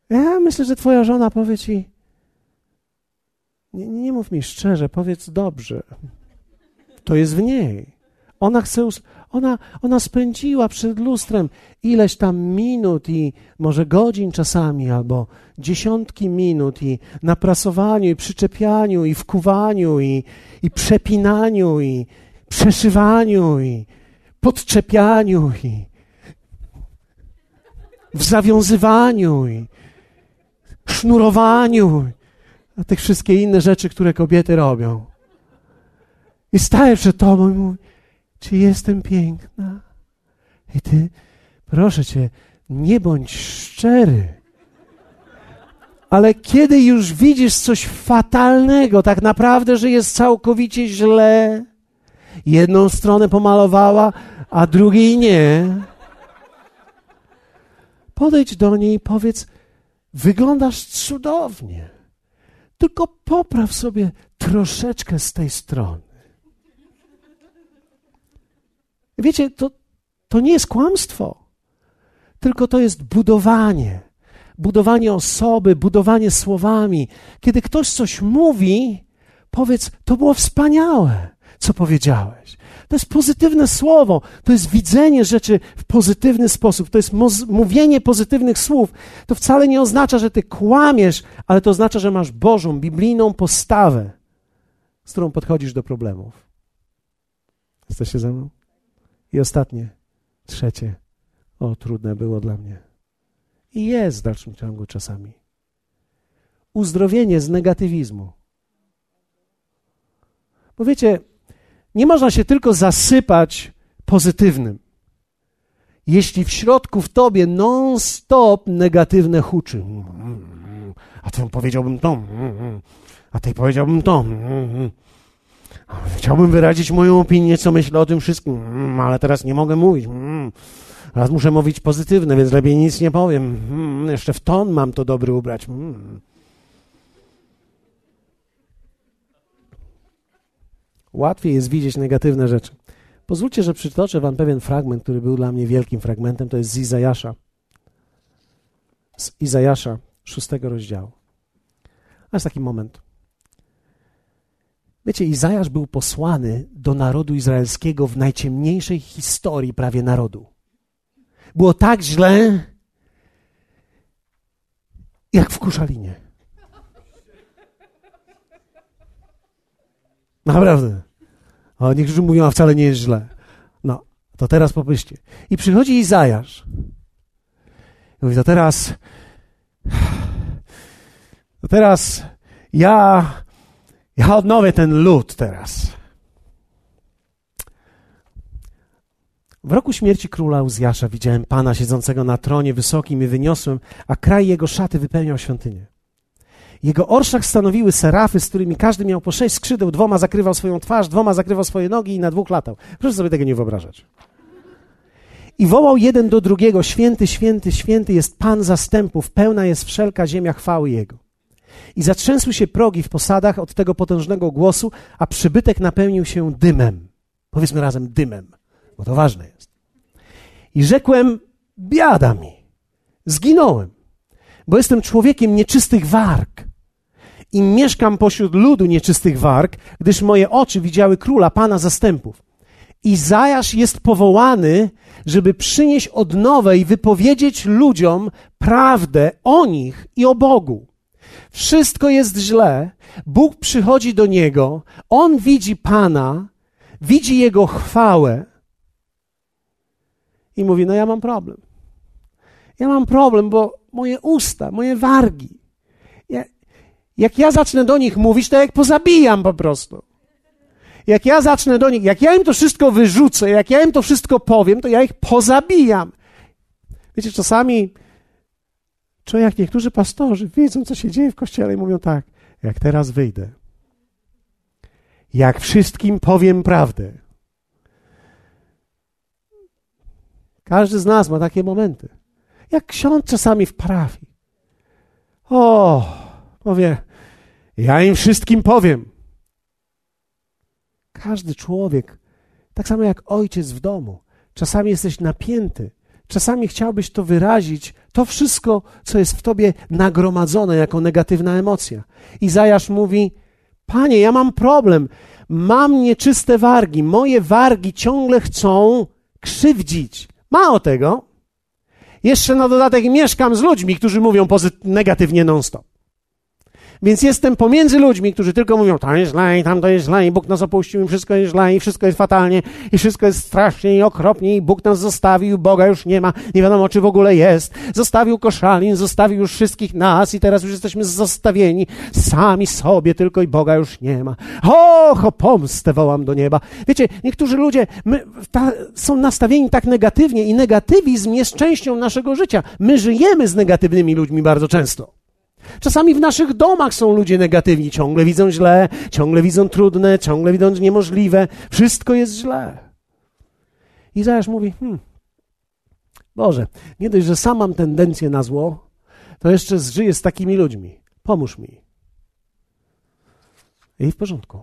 Ja myślę, że twoja żona powie ci, nie, nie mów mi szczerze, powiedz dobrze. To jest w niej. Ona chce, ona, ona spędziła przed lustrem ileś tam minut i może godzin czasami, albo dziesiątki minut i na prasowaniu, i przyczepianiu, i wkuwaniu, i, i przepinaniu, i przeszywaniu, i podczepianiu, i w zawiązywaniu, i sznurowaniu, tych wszystkie inne rzeczy, które kobiety robią. I staję przed tobą i mówię, czy jestem piękna? I ty, proszę cię, nie bądź szczery. Ale kiedy już widzisz coś fatalnego, tak naprawdę, że jest całkowicie źle, jedną stronę pomalowała, a drugiej nie, podejdź do niej i powiedz: Wyglądasz cudownie. Tylko popraw sobie troszeczkę z tej strony. Wiecie, to, to nie jest kłamstwo, tylko to jest budowanie. Budowanie osoby, budowanie słowami. Kiedy ktoś coś mówi, powiedz, to było wspaniałe, co powiedziałeś. To jest pozytywne słowo, to jest widzenie rzeczy w pozytywny sposób, to jest mówienie pozytywnych słów. To wcale nie oznacza, że ty kłamiesz, ale to oznacza, że masz Bożą, biblijną postawę, z którą podchodzisz do problemów. Jesteście ze mną? I ostatnie, trzecie. O, trudne było dla mnie. I jest w dalszym ciągu czasami. Uzdrowienie z negatywizmu. Bo wiecie, nie można się tylko zasypać pozytywnym. Jeśli w środku w tobie non-stop negatywne huczy. A to powiedziałbym to. A ty powiedziałbym to. Chciałbym wyrazić moją opinię, co myślę o tym wszystkim, ale teraz nie mogę mówić. Raz muszę mówić pozytywne, więc lepiej nic nie powiem. Jeszcze w ton mam to dobry ubrać. Łatwiej jest widzieć negatywne rzeczy. Pozwólcie, że przytoczę wam pewien fragment, który był dla mnie wielkim fragmentem. To jest z Izajasza. Z Izajasza, szóstego rozdziału. A jest taki moment. Wiecie, Izajasz był posłany do narodu izraelskiego w najciemniejszej historii prawie narodu. Było tak źle, jak w Kuszalinie. Naprawdę. O, niektórzy mówią, a wcale nie jest źle. No, to teraz popyście. I przychodzi Izajasz. I mówi, to teraz, to teraz ja, ja odnowię ten lud teraz. W roku śmierci króla Uzjasza widziałem Pana siedzącego na tronie wysokim i wyniosłym, a kraj jego szaty wypełniał świątynię. Jego orszach stanowiły serafy, z którymi każdy miał po sześć skrzydeł, dwoma zakrywał swoją twarz, dwoma zakrywał swoje nogi i na dwóch latał. Proszę sobie tego nie wyobrażać. I wołał jeden do drugiego: Święty, święty, święty jest Pan zastępów, pełna jest wszelka ziemia chwały Jego. I zatrzęsły się progi w posadach od tego potężnego głosu, a przybytek napełnił się dymem. Powiedzmy razem dymem, bo to ważne jest. I rzekłem: Biada mi, zginąłem, bo jestem człowiekiem nieczystych warg i mieszkam pośród ludu nieczystych warg, gdyż moje oczy widziały króla, pana zastępów. Izajasz jest powołany, żeby przynieść odnowę i wypowiedzieć ludziom prawdę o nich i o Bogu. Wszystko jest źle, Bóg przychodzi do niego, on widzi Pana, widzi jego chwałę i mówi: No, ja mam problem. Ja mam problem, bo moje usta, moje wargi, jak ja zacznę do nich mówić, to jak pozabijam po prostu. Jak ja zacznę do nich, jak ja im to wszystko wyrzucę, jak ja im to wszystko powiem, to ja ich pozabijam. Wiecie, czasami, czy jak niektórzy pastorzy wiedzą, co się dzieje w kościele i mówią tak, jak teraz wyjdę, jak wszystkim powiem prawdę. Każdy z nas ma takie momenty. Jak ksiądz czasami w parafii. O, powie, ja im wszystkim powiem. Każdy człowiek, tak samo jak ojciec w domu, czasami jesteś napięty, czasami chciałbyś to wyrazić, to wszystko, co jest w tobie nagromadzone jako negatywna emocja. Izajasz mówi: Panie, ja mam problem, mam nieczyste wargi, moje wargi ciągle chcą krzywdzić. Mało tego, jeszcze na dodatek mieszkam z ludźmi, którzy mówią negatywnie non-stop. Więc jestem pomiędzy ludźmi, którzy tylko mówią, to jest źle i tam to jest źle i Bóg nas opuścił i wszystko jest źle i wszystko jest fatalnie i wszystko jest strasznie i okropnie i Bóg nas zostawił, Boga już nie ma, nie wiadomo czy w ogóle jest. Zostawił koszalin, zostawił już wszystkich nas i teraz już jesteśmy zostawieni sami sobie tylko i Boga już nie ma. Och, o pomstę wołam do nieba. Wiecie, niektórzy ludzie my, ta, są nastawieni tak negatywnie i negatywizm jest częścią naszego życia. My żyjemy z negatywnymi ludźmi bardzo często. Czasami w naszych domach są ludzie negatywni, ciągle widzą źle, ciągle widzą trudne, ciągle widzą niemożliwe. Wszystko jest źle. Izajasz mówi, hmm, Boże, nie dość, że sam mam tendencję na zło, to jeszcze żyję z takimi ludźmi. Pomóż mi. I w porządku.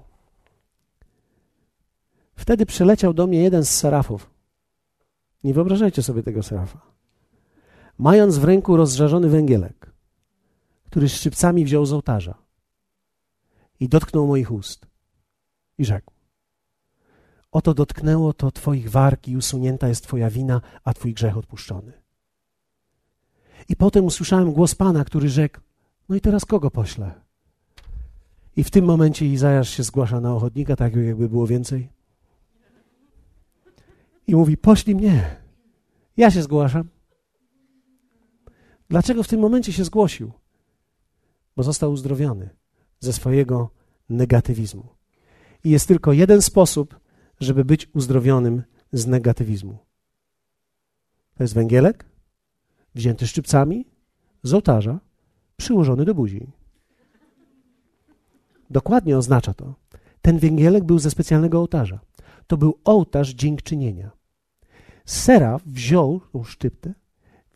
Wtedy przyleciał do mnie jeden z serafów. Nie wyobrażajcie sobie tego serafa. Mając w ręku rozżarzony węgielek który szczypcami wziął z ołtarza i dotknął moich ust i rzekł: Oto dotknęło to Twoich warg i usunięta jest Twoja wina, a Twój grzech odpuszczony. I potem usłyszałem głos Pana, który rzekł: No i teraz kogo poślę? I w tym momencie Izajasz się zgłasza na ochotnika, tak jakby było więcej. I mówi: Poślij mnie. Ja się zgłaszam. Dlaczego w tym momencie się zgłosił? Bo został uzdrowiony ze swojego negatywizmu. I jest tylko jeden sposób, żeby być uzdrowionym z negatywizmu. To jest węgielek wzięty szczypcami z ołtarza, przyłożony do buzi. Dokładnie oznacza to. Ten węgielek był ze specjalnego ołtarza. To był ołtarz dziękczynienia. Seraf wziął tą szczyptę,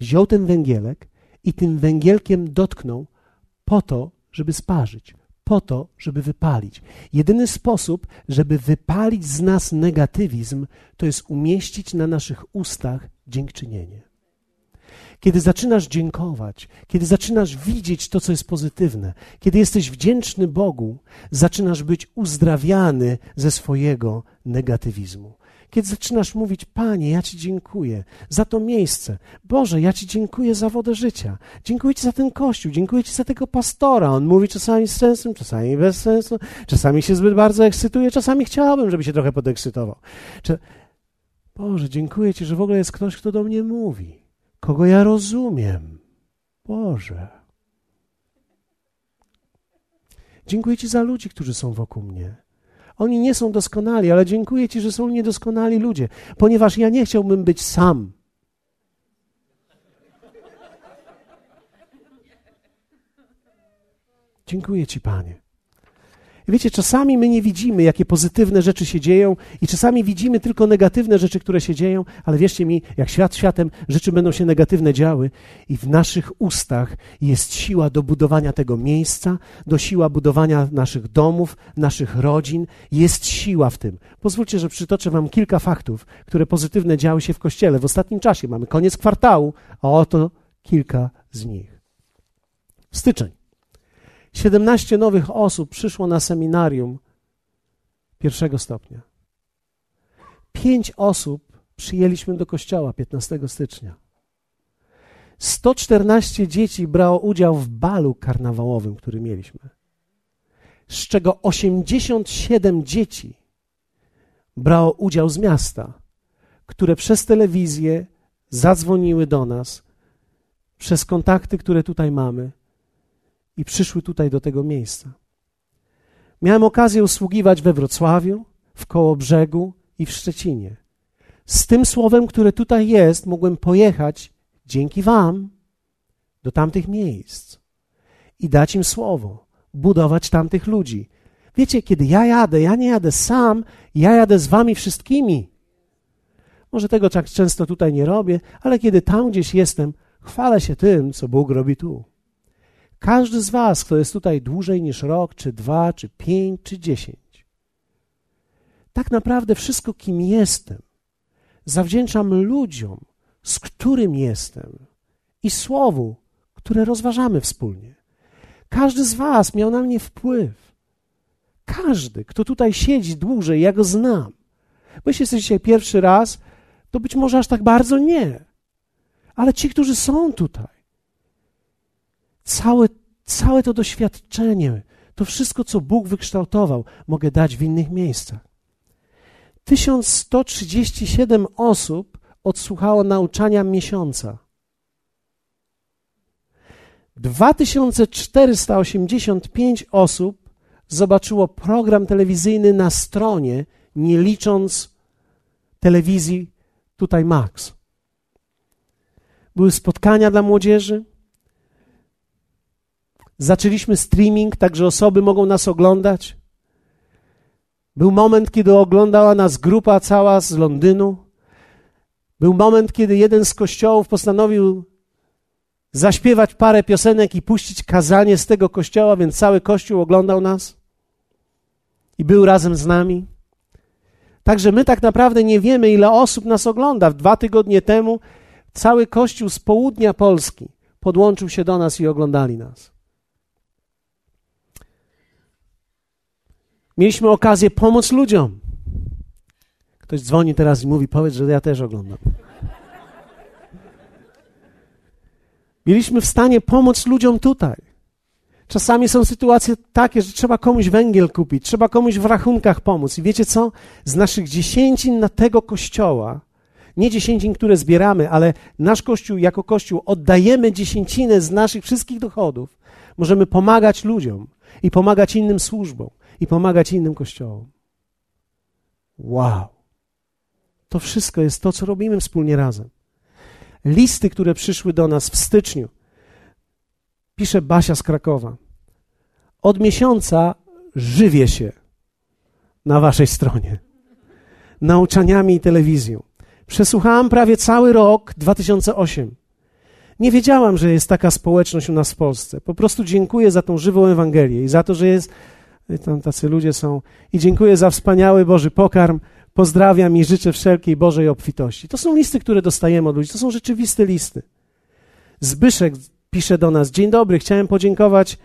wziął ten węgielek i tym węgielkiem dotknął po to, żeby sparzyć, po to, żeby wypalić. Jedyny sposób, żeby wypalić z nas negatywizm, to jest umieścić na naszych ustach dziękczynienie. Kiedy zaczynasz dziękować, kiedy zaczynasz widzieć to, co jest pozytywne, kiedy jesteś wdzięczny Bogu, zaczynasz być uzdrawiany ze swojego negatywizmu. Kiedy zaczynasz mówić, Panie, ja Ci dziękuję za to miejsce. Boże, ja Ci dziękuję za wodę życia. Dziękuję Ci za ten kościół, dziękuję Ci za tego pastora. On mówi czasami z sensem, czasami bez sensu, czasami się zbyt bardzo ekscytuje, czasami chciałbym, żeby się trochę podekscytował. Boże, dziękuję Ci, że w ogóle jest ktoś, kto do mnie mówi, kogo ja rozumiem. Boże. Dziękuję Ci za ludzi, którzy są wokół mnie. Oni nie są doskonali, ale dziękuję Ci, że są niedoskonali ludzie, ponieważ ja nie chciałbym być sam. Dziękuję Ci, Panie. Wiecie, czasami my nie widzimy, jakie pozytywne rzeczy się dzieją, i czasami widzimy tylko negatywne rzeczy, które się dzieją, ale wierzcie mi, jak świat światem, rzeczy będą się negatywne działy, i w naszych ustach jest siła do budowania tego miejsca, do siła budowania naszych domów, naszych rodzin. Jest siła w tym. Pozwólcie, że przytoczę Wam kilka faktów, które pozytywne działy się w kościele w ostatnim czasie. Mamy koniec kwartału, a oto kilka z nich. Styczeń. 17 nowych osób przyszło na seminarium pierwszego stopnia. Pięć osób przyjęliśmy do kościoła 15 stycznia. 114 dzieci brało udział w balu karnawałowym, który mieliśmy, z czego 87 dzieci brało udział z miasta, które przez telewizję zadzwoniły do nas, przez kontakty, które tutaj mamy i przyszły tutaj do tego miejsca. Miałem okazję usługiwać we Wrocławiu, w Kołobrzegu i w Szczecinie. Z tym słowem, które tutaj jest, mogłem pojechać dzięki Wam do tamtych miejsc i dać im słowo, budować tamtych ludzi. Wiecie, kiedy ja jadę, ja nie jadę sam, ja jadę z Wami wszystkimi. Może tego tak często tutaj nie robię, ale kiedy tam gdzieś jestem, chwalę się tym, co Bóg robi tu. Każdy z Was, kto jest tutaj dłużej niż rok, czy dwa, czy pięć, czy dziesięć, tak naprawdę wszystko, kim jestem, zawdzięczam ludziom, z którym jestem i słowu, które rozważamy wspólnie. Każdy z Was miał na mnie wpływ. Każdy, kto tutaj siedzi dłużej, ja go znam. Bo jeśli jesteś dzisiaj pierwszy raz, to być może aż tak bardzo nie. Ale ci, którzy są tutaj, Całe, całe to doświadczenie, to wszystko, co Bóg wykształtował, mogę dać w innych miejscach. 1137 osób odsłuchało nauczania miesiąca. 2485 osób zobaczyło program telewizyjny na stronie, nie licząc telewizji tutaj Max. Były spotkania dla młodzieży, Zaczęliśmy streaming, tak że osoby mogą nas oglądać. Był moment, kiedy oglądała nas grupa cała z Londynu. Był moment, kiedy jeden z kościołów postanowił zaśpiewać parę piosenek i puścić kazanie z tego kościoła, więc cały kościół oglądał nas i był razem z nami. Także my tak naprawdę nie wiemy, ile osób nas ogląda. Dwa tygodnie temu cały kościół z południa Polski podłączył się do nas i oglądali nas. Mieliśmy okazję pomóc ludziom. Ktoś dzwoni teraz i mówi, powiedz, że ja też oglądam. Mieliśmy w stanie pomóc ludziom tutaj. Czasami są sytuacje takie, że trzeba komuś węgiel kupić, trzeba komuś w rachunkach pomóc. I wiecie co? Z naszych dziesięcin na tego kościoła, nie dziesięcin, które zbieramy, ale nasz kościół jako kościół oddajemy dziesięcinę z naszych wszystkich dochodów. Możemy pomagać ludziom i pomagać innym służbom i pomagać innym kościołom. Wow! To wszystko jest to, co robimy wspólnie razem. Listy, które przyszły do nas w styczniu, pisze Basia z Krakowa. Od miesiąca żywię się na waszej stronie. Nauczaniami i telewizją. Przesłuchałam prawie cały rok 2008. Nie wiedziałam, że jest taka społeczność u nas w Polsce. Po prostu dziękuję za tą żywą Ewangelię i za to, że jest, tam tacy ludzie są. I dziękuję za wspaniały Boży pokarm. Pozdrawiam i życzę wszelkiej Bożej obfitości. To są listy, które dostajemy od ludzi. To są rzeczywiste listy. Zbyszek pisze do nas: Dzień dobry, chciałem podziękować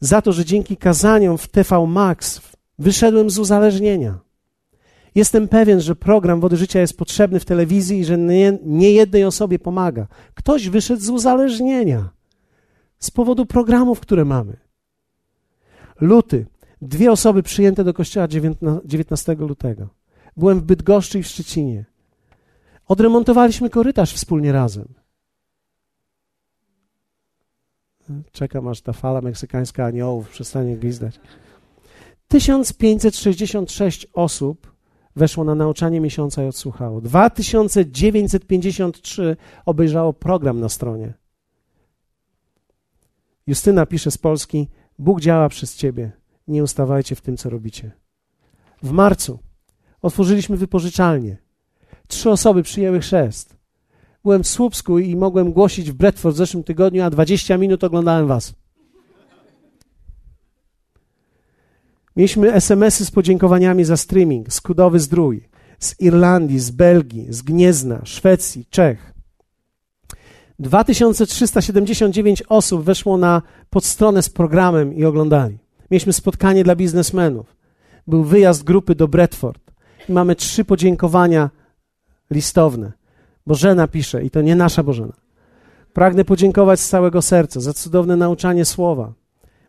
za to, że dzięki kazaniom w TV Max wyszedłem z uzależnienia. Jestem pewien, że program Wody Życia jest potrzebny w telewizji i że nie, nie jednej osobie pomaga. Ktoś wyszedł z uzależnienia z powodu programów, które mamy. Luty. Dwie osoby przyjęte do kościoła 19 lutego. Byłem w Bydgoszczy i w Szczecinie. Odremontowaliśmy korytarz wspólnie razem. Czekam, aż ta fala meksykańska aniołów przestanie gwizdać. 1566 osób weszło na nauczanie miesiąca i odsłuchało. 2953 obejrzało program na stronie. Justyna pisze z Polski: Bóg działa przez ciebie. Nie ustawajcie w tym, co robicie. W marcu otworzyliśmy wypożyczalnię. Trzy osoby przyjęły chrzest. Byłem w Słupsku i mogłem głosić w Bradford w zeszłym tygodniu, a 20 minut oglądałem was. Mieliśmy SMS-y z podziękowaniami za streaming z Kudowy Zdrój, z Irlandii, z Belgii, z Gniezna, Szwecji, Czech. 2379 osób weszło na podstronę z programem i oglądali. Mieliśmy spotkanie dla biznesmenów. Był wyjazd grupy do Bradford. I mamy trzy podziękowania listowne. Bożena pisze, i to nie nasza Bożena. Pragnę podziękować z całego serca za cudowne nauczanie słowa,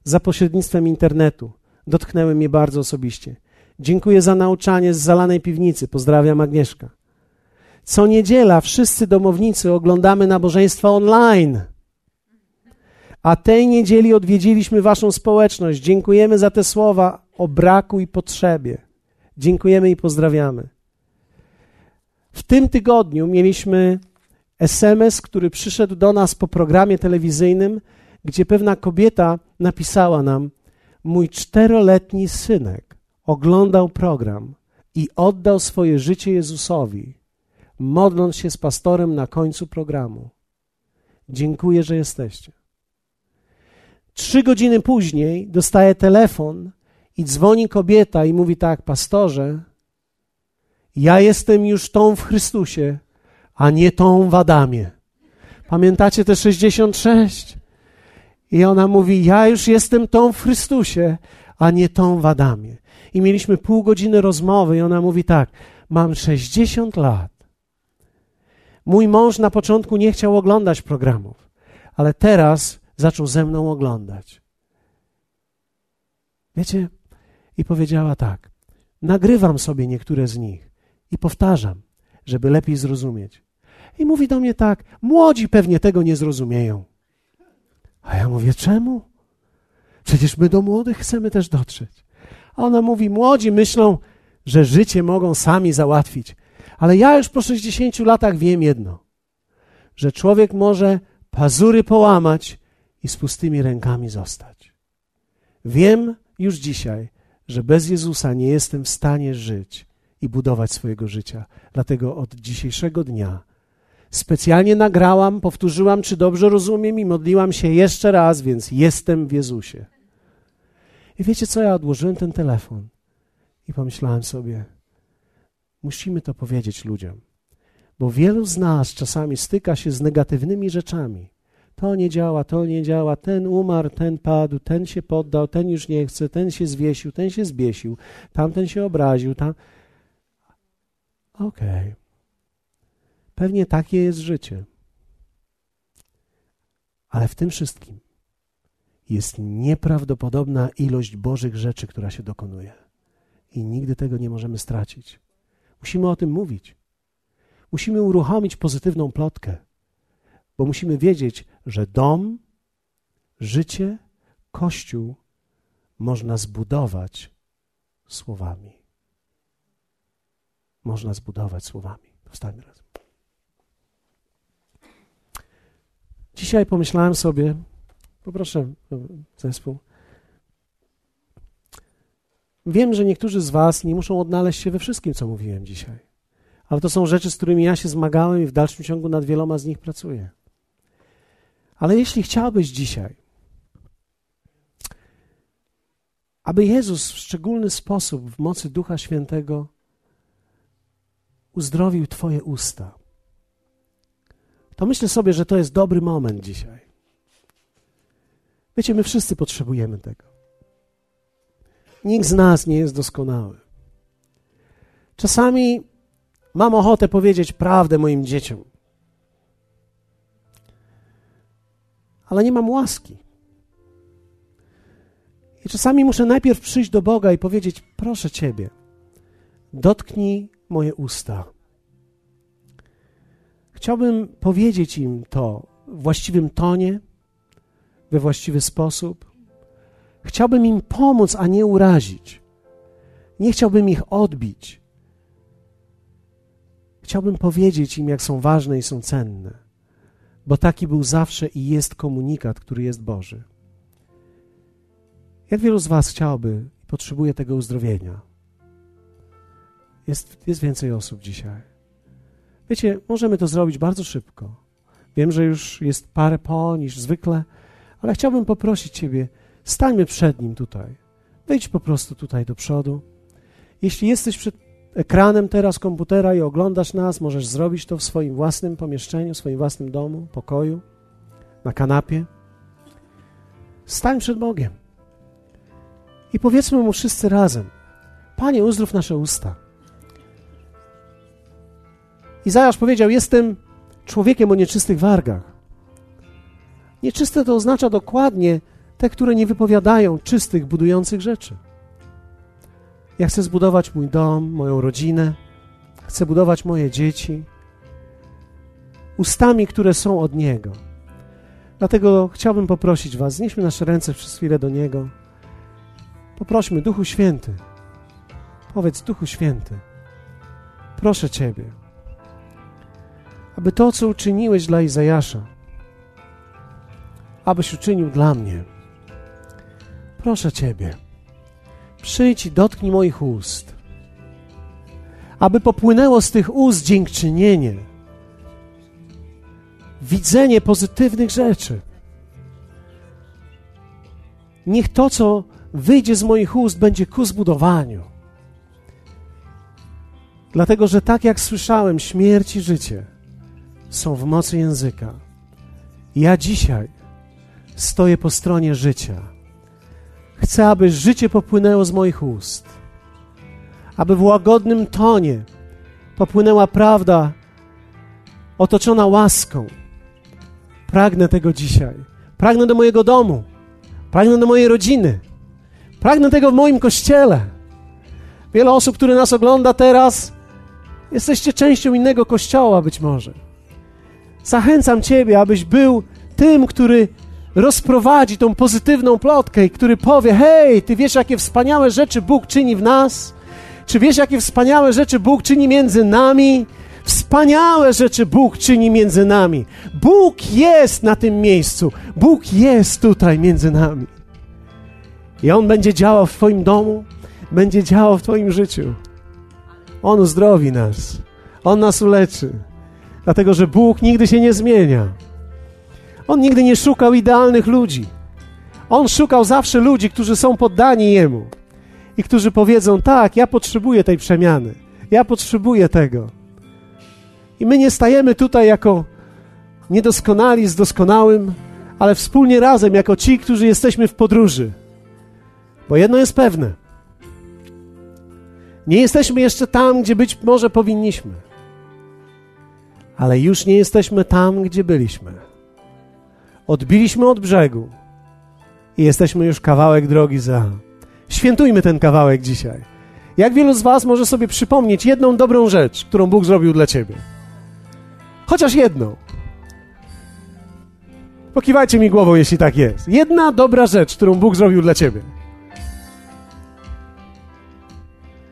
za pośrednictwem internetu, dotknęły mnie bardzo osobiście. Dziękuję za nauczanie z zalanej piwnicy. Pozdrawiam Agnieszka. Co niedziela wszyscy domownicy oglądamy nabożeństwa online. A tej niedzieli odwiedziliśmy Waszą społeczność. Dziękujemy za te słowa o braku i potrzebie. Dziękujemy i pozdrawiamy. W tym tygodniu mieliśmy SMS, który przyszedł do nas po programie telewizyjnym, gdzie pewna kobieta napisała nam: Mój czteroletni synek oglądał program i oddał swoje życie Jezusowi, modląc się z pastorem na końcu programu. Dziękuję, że jesteście. Trzy godziny później dostaje telefon i dzwoni kobieta i mówi tak, pastorze, ja jestem już tą w Chrystusie, a nie tą w Adamie. Pamiętacie te 66? I ona mówi: Ja już jestem tą w Chrystusie, a nie tą w Adamie. I mieliśmy pół godziny rozmowy, i ona mówi tak: Mam 60 lat. Mój mąż na początku nie chciał oglądać programów, ale teraz zaczął ze mną oglądać. Wiecie? I powiedziała tak: Nagrywam sobie niektóre z nich i powtarzam, żeby lepiej zrozumieć. I mówi do mnie tak: Młodzi pewnie tego nie zrozumieją. A ja mówię, czemu? Przecież my do młodych chcemy też dotrzeć. A ona mówi, młodzi myślą, że życie mogą sami załatwić. Ale ja już po 60 latach wiem jedno, że człowiek może pazury połamać i z pustymi rękami zostać. Wiem już dzisiaj, że bez Jezusa nie jestem w stanie żyć i budować swojego życia. Dlatego od dzisiejszego dnia Specjalnie nagrałam, powtórzyłam, czy dobrze rozumiem i modliłam się jeszcze raz, więc jestem w Jezusie. I wiecie co? Ja odłożyłem ten telefon i pomyślałem sobie, musimy to powiedzieć ludziom, bo wielu z nas czasami styka się z negatywnymi rzeczami. To nie działa, to nie działa, ten umarł, ten padł, ten się poddał, ten już nie chce, ten się zwiesił, ten się zbiesił, tamten się obraził, tam. Okej. Okay. Pewnie takie jest życie. Ale w tym wszystkim jest nieprawdopodobna ilość Bożych rzeczy, która się dokonuje. I nigdy tego nie możemy stracić. Musimy o tym mówić. Musimy uruchomić pozytywną plotkę, bo musimy wiedzieć, że dom, życie, kościół można zbudować słowami. Można zbudować słowami. Powstańmy razem. Dzisiaj pomyślałem sobie, poproszę zespół. Wiem, że niektórzy z Was nie muszą odnaleźć się we wszystkim, co mówiłem dzisiaj, ale to są rzeczy, z którymi ja się zmagałem i w dalszym ciągu nad wieloma z nich pracuję. Ale jeśli chciałbyś dzisiaj, aby Jezus w szczególny sposób, w mocy Ducha Świętego, uzdrowił Twoje usta, to myślę sobie, że to jest dobry moment dzisiaj. Wiecie, my wszyscy potrzebujemy tego. Nikt z nas nie jest doskonały. Czasami mam ochotę powiedzieć prawdę moim dzieciom, ale nie mam łaski. I czasami muszę najpierw przyjść do Boga i powiedzieć: Proszę Ciebie, dotknij moje usta. Chciałbym powiedzieć im to w właściwym tonie, we właściwy sposób. Chciałbym im pomóc, a nie urazić. Nie chciałbym ich odbić. Chciałbym powiedzieć im, jak są ważne i są cenne, bo taki był zawsze i jest komunikat, który jest Boży. Jak wielu z Was chciałoby i potrzebuje tego uzdrowienia? Jest, jest więcej osób dzisiaj. Wiecie, możemy to zrobić bardzo szybko. Wiem, że już jest parę po niż zwykle, ale chciałbym poprosić Ciebie, stańmy przed Nim tutaj. Wejdź po prostu tutaj do przodu. Jeśli jesteś przed ekranem teraz komputera i oglądasz nas, możesz zrobić to w swoim własnym pomieszczeniu, w swoim własnym domu, pokoju, na kanapie. Stań przed Bogiem. I powiedzmy mu wszyscy razem: Panie, uzdrów nasze usta. Izajasz powiedział: Jestem człowiekiem o nieczystych wargach. Nieczyste to oznacza dokładnie te, które nie wypowiadają czystych, budujących rzeczy. Ja chcę zbudować mój dom, moją rodzinę, chcę budować moje dzieci ustami, które są od Niego. Dlatego chciałbym poprosić Was, znieśmy nasze ręce przez chwilę do Niego. Poprośmy, Duchu Święty, powiedz Duchu Święty, proszę Ciebie, aby to, co uczyniłeś dla Izajasza, abyś uczynił dla mnie. Proszę Ciebie, przyjdź dotknij moich ust, aby popłynęło z tych ust dziękczynienie, widzenie pozytywnych rzeczy. Niech to, co wyjdzie z moich ust, będzie ku zbudowaniu. Dlatego, że tak jak słyszałem, śmierć i życie są w mocy języka. Ja dzisiaj stoję po stronie życia. Chcę, aby życie popłynęło z moich ust, aby w łagodnym tonie popłynęła prawda otoczona łaską. Pragnę tego dzisiaj. Pragnę do mojego domu. Pragnę do mojej rodziny. Pragnę tego w moim kościele. Wiele osób, które nas ogląda teraz, jesteście częścią innego kościoła być może. Zachęcam Ciebie, abyś był tym, który rozprowadzi tą pozytywną plotkę i który powie: Hej, ty wiesz, jakie wspaniałe rzeczy Bóg czyni w nas? Czy wiesz, jakie wspaniałe rzeczy Bóg czyni między nami? Wspaniałe rzeczy Bóg czyni między nami. Bóg jest na tym miejscu. Bóg jest tutaj między nami. I On będzie działał w Twoim domu, będzie działał w Twoim życiu. On uzdrowi nas. On nas uleczy. Dlatego, że Bóg nigdy się nie zmienia. On nigdy nie szukał idealnych ludzi. On szukał zawsze ludzi, którzy są poddani Jemu i którzy powiedzą: Tak, ja potrzebuję tej przemiany, ja potrzebuję tego. I my nie stajemy tutaj jako niedoskonali z doskonałym, ale wspólnie razem, jako ci, którzy jesteśmy w podróży. Bo jedno jest pewne: Nie jesteśmy jeszcze tam, gdzie być może powinniśmy, ale już nie jesteśmy tam, gdzie byliśmy. Odbiliśmy od brzegu i jesteśmy już kawałek drogi za. Świętujmy ten kawałek dzisiaj. Jak wielu z Was może sobie przypomnieć jedną dobrą rzecz, którą Bóg zrobił dla Ciebie? Chociaż jedną. Pokiwajcie mi głową, jeśli tak jest. Jedna dobra rzecz, którą Bóg zrobił dla Ciebie.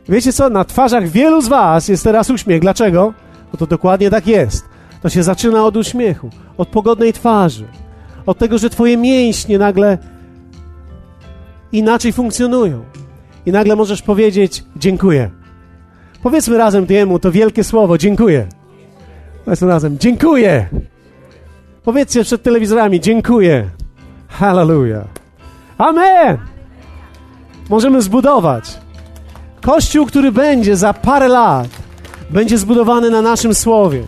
Wiecie co? Na twarzach wielu z Was jest teraz uśmiech. Dlaczego? Bo to dokładnie tak jest. To się zaczyna od uśmiechu, od pogodnej twarzy, od tego, że Twoje mięśnie nagle inaczej funkcjonują. I nagle możesz powiedzieć: Dziękuję. Powiedzmy razem Jemu to wielkie słowo: Dziękuję. Powiedzmy razem: Dziękuję. Powiedzcie przed telewizorami: Dziękuję. Hallelujah. Amen. Możemy zbudować kościół, który będzie za parę lat, będzie zbudowany na naszym słowie,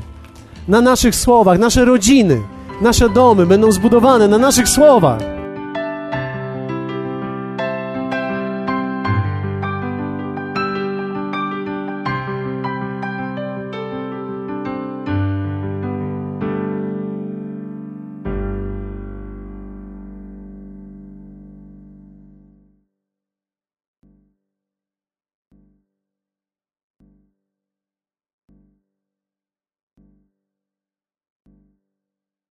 na naszych słowach. Nasze rodziny, nasze domy będą zbudowane na naszych słowach.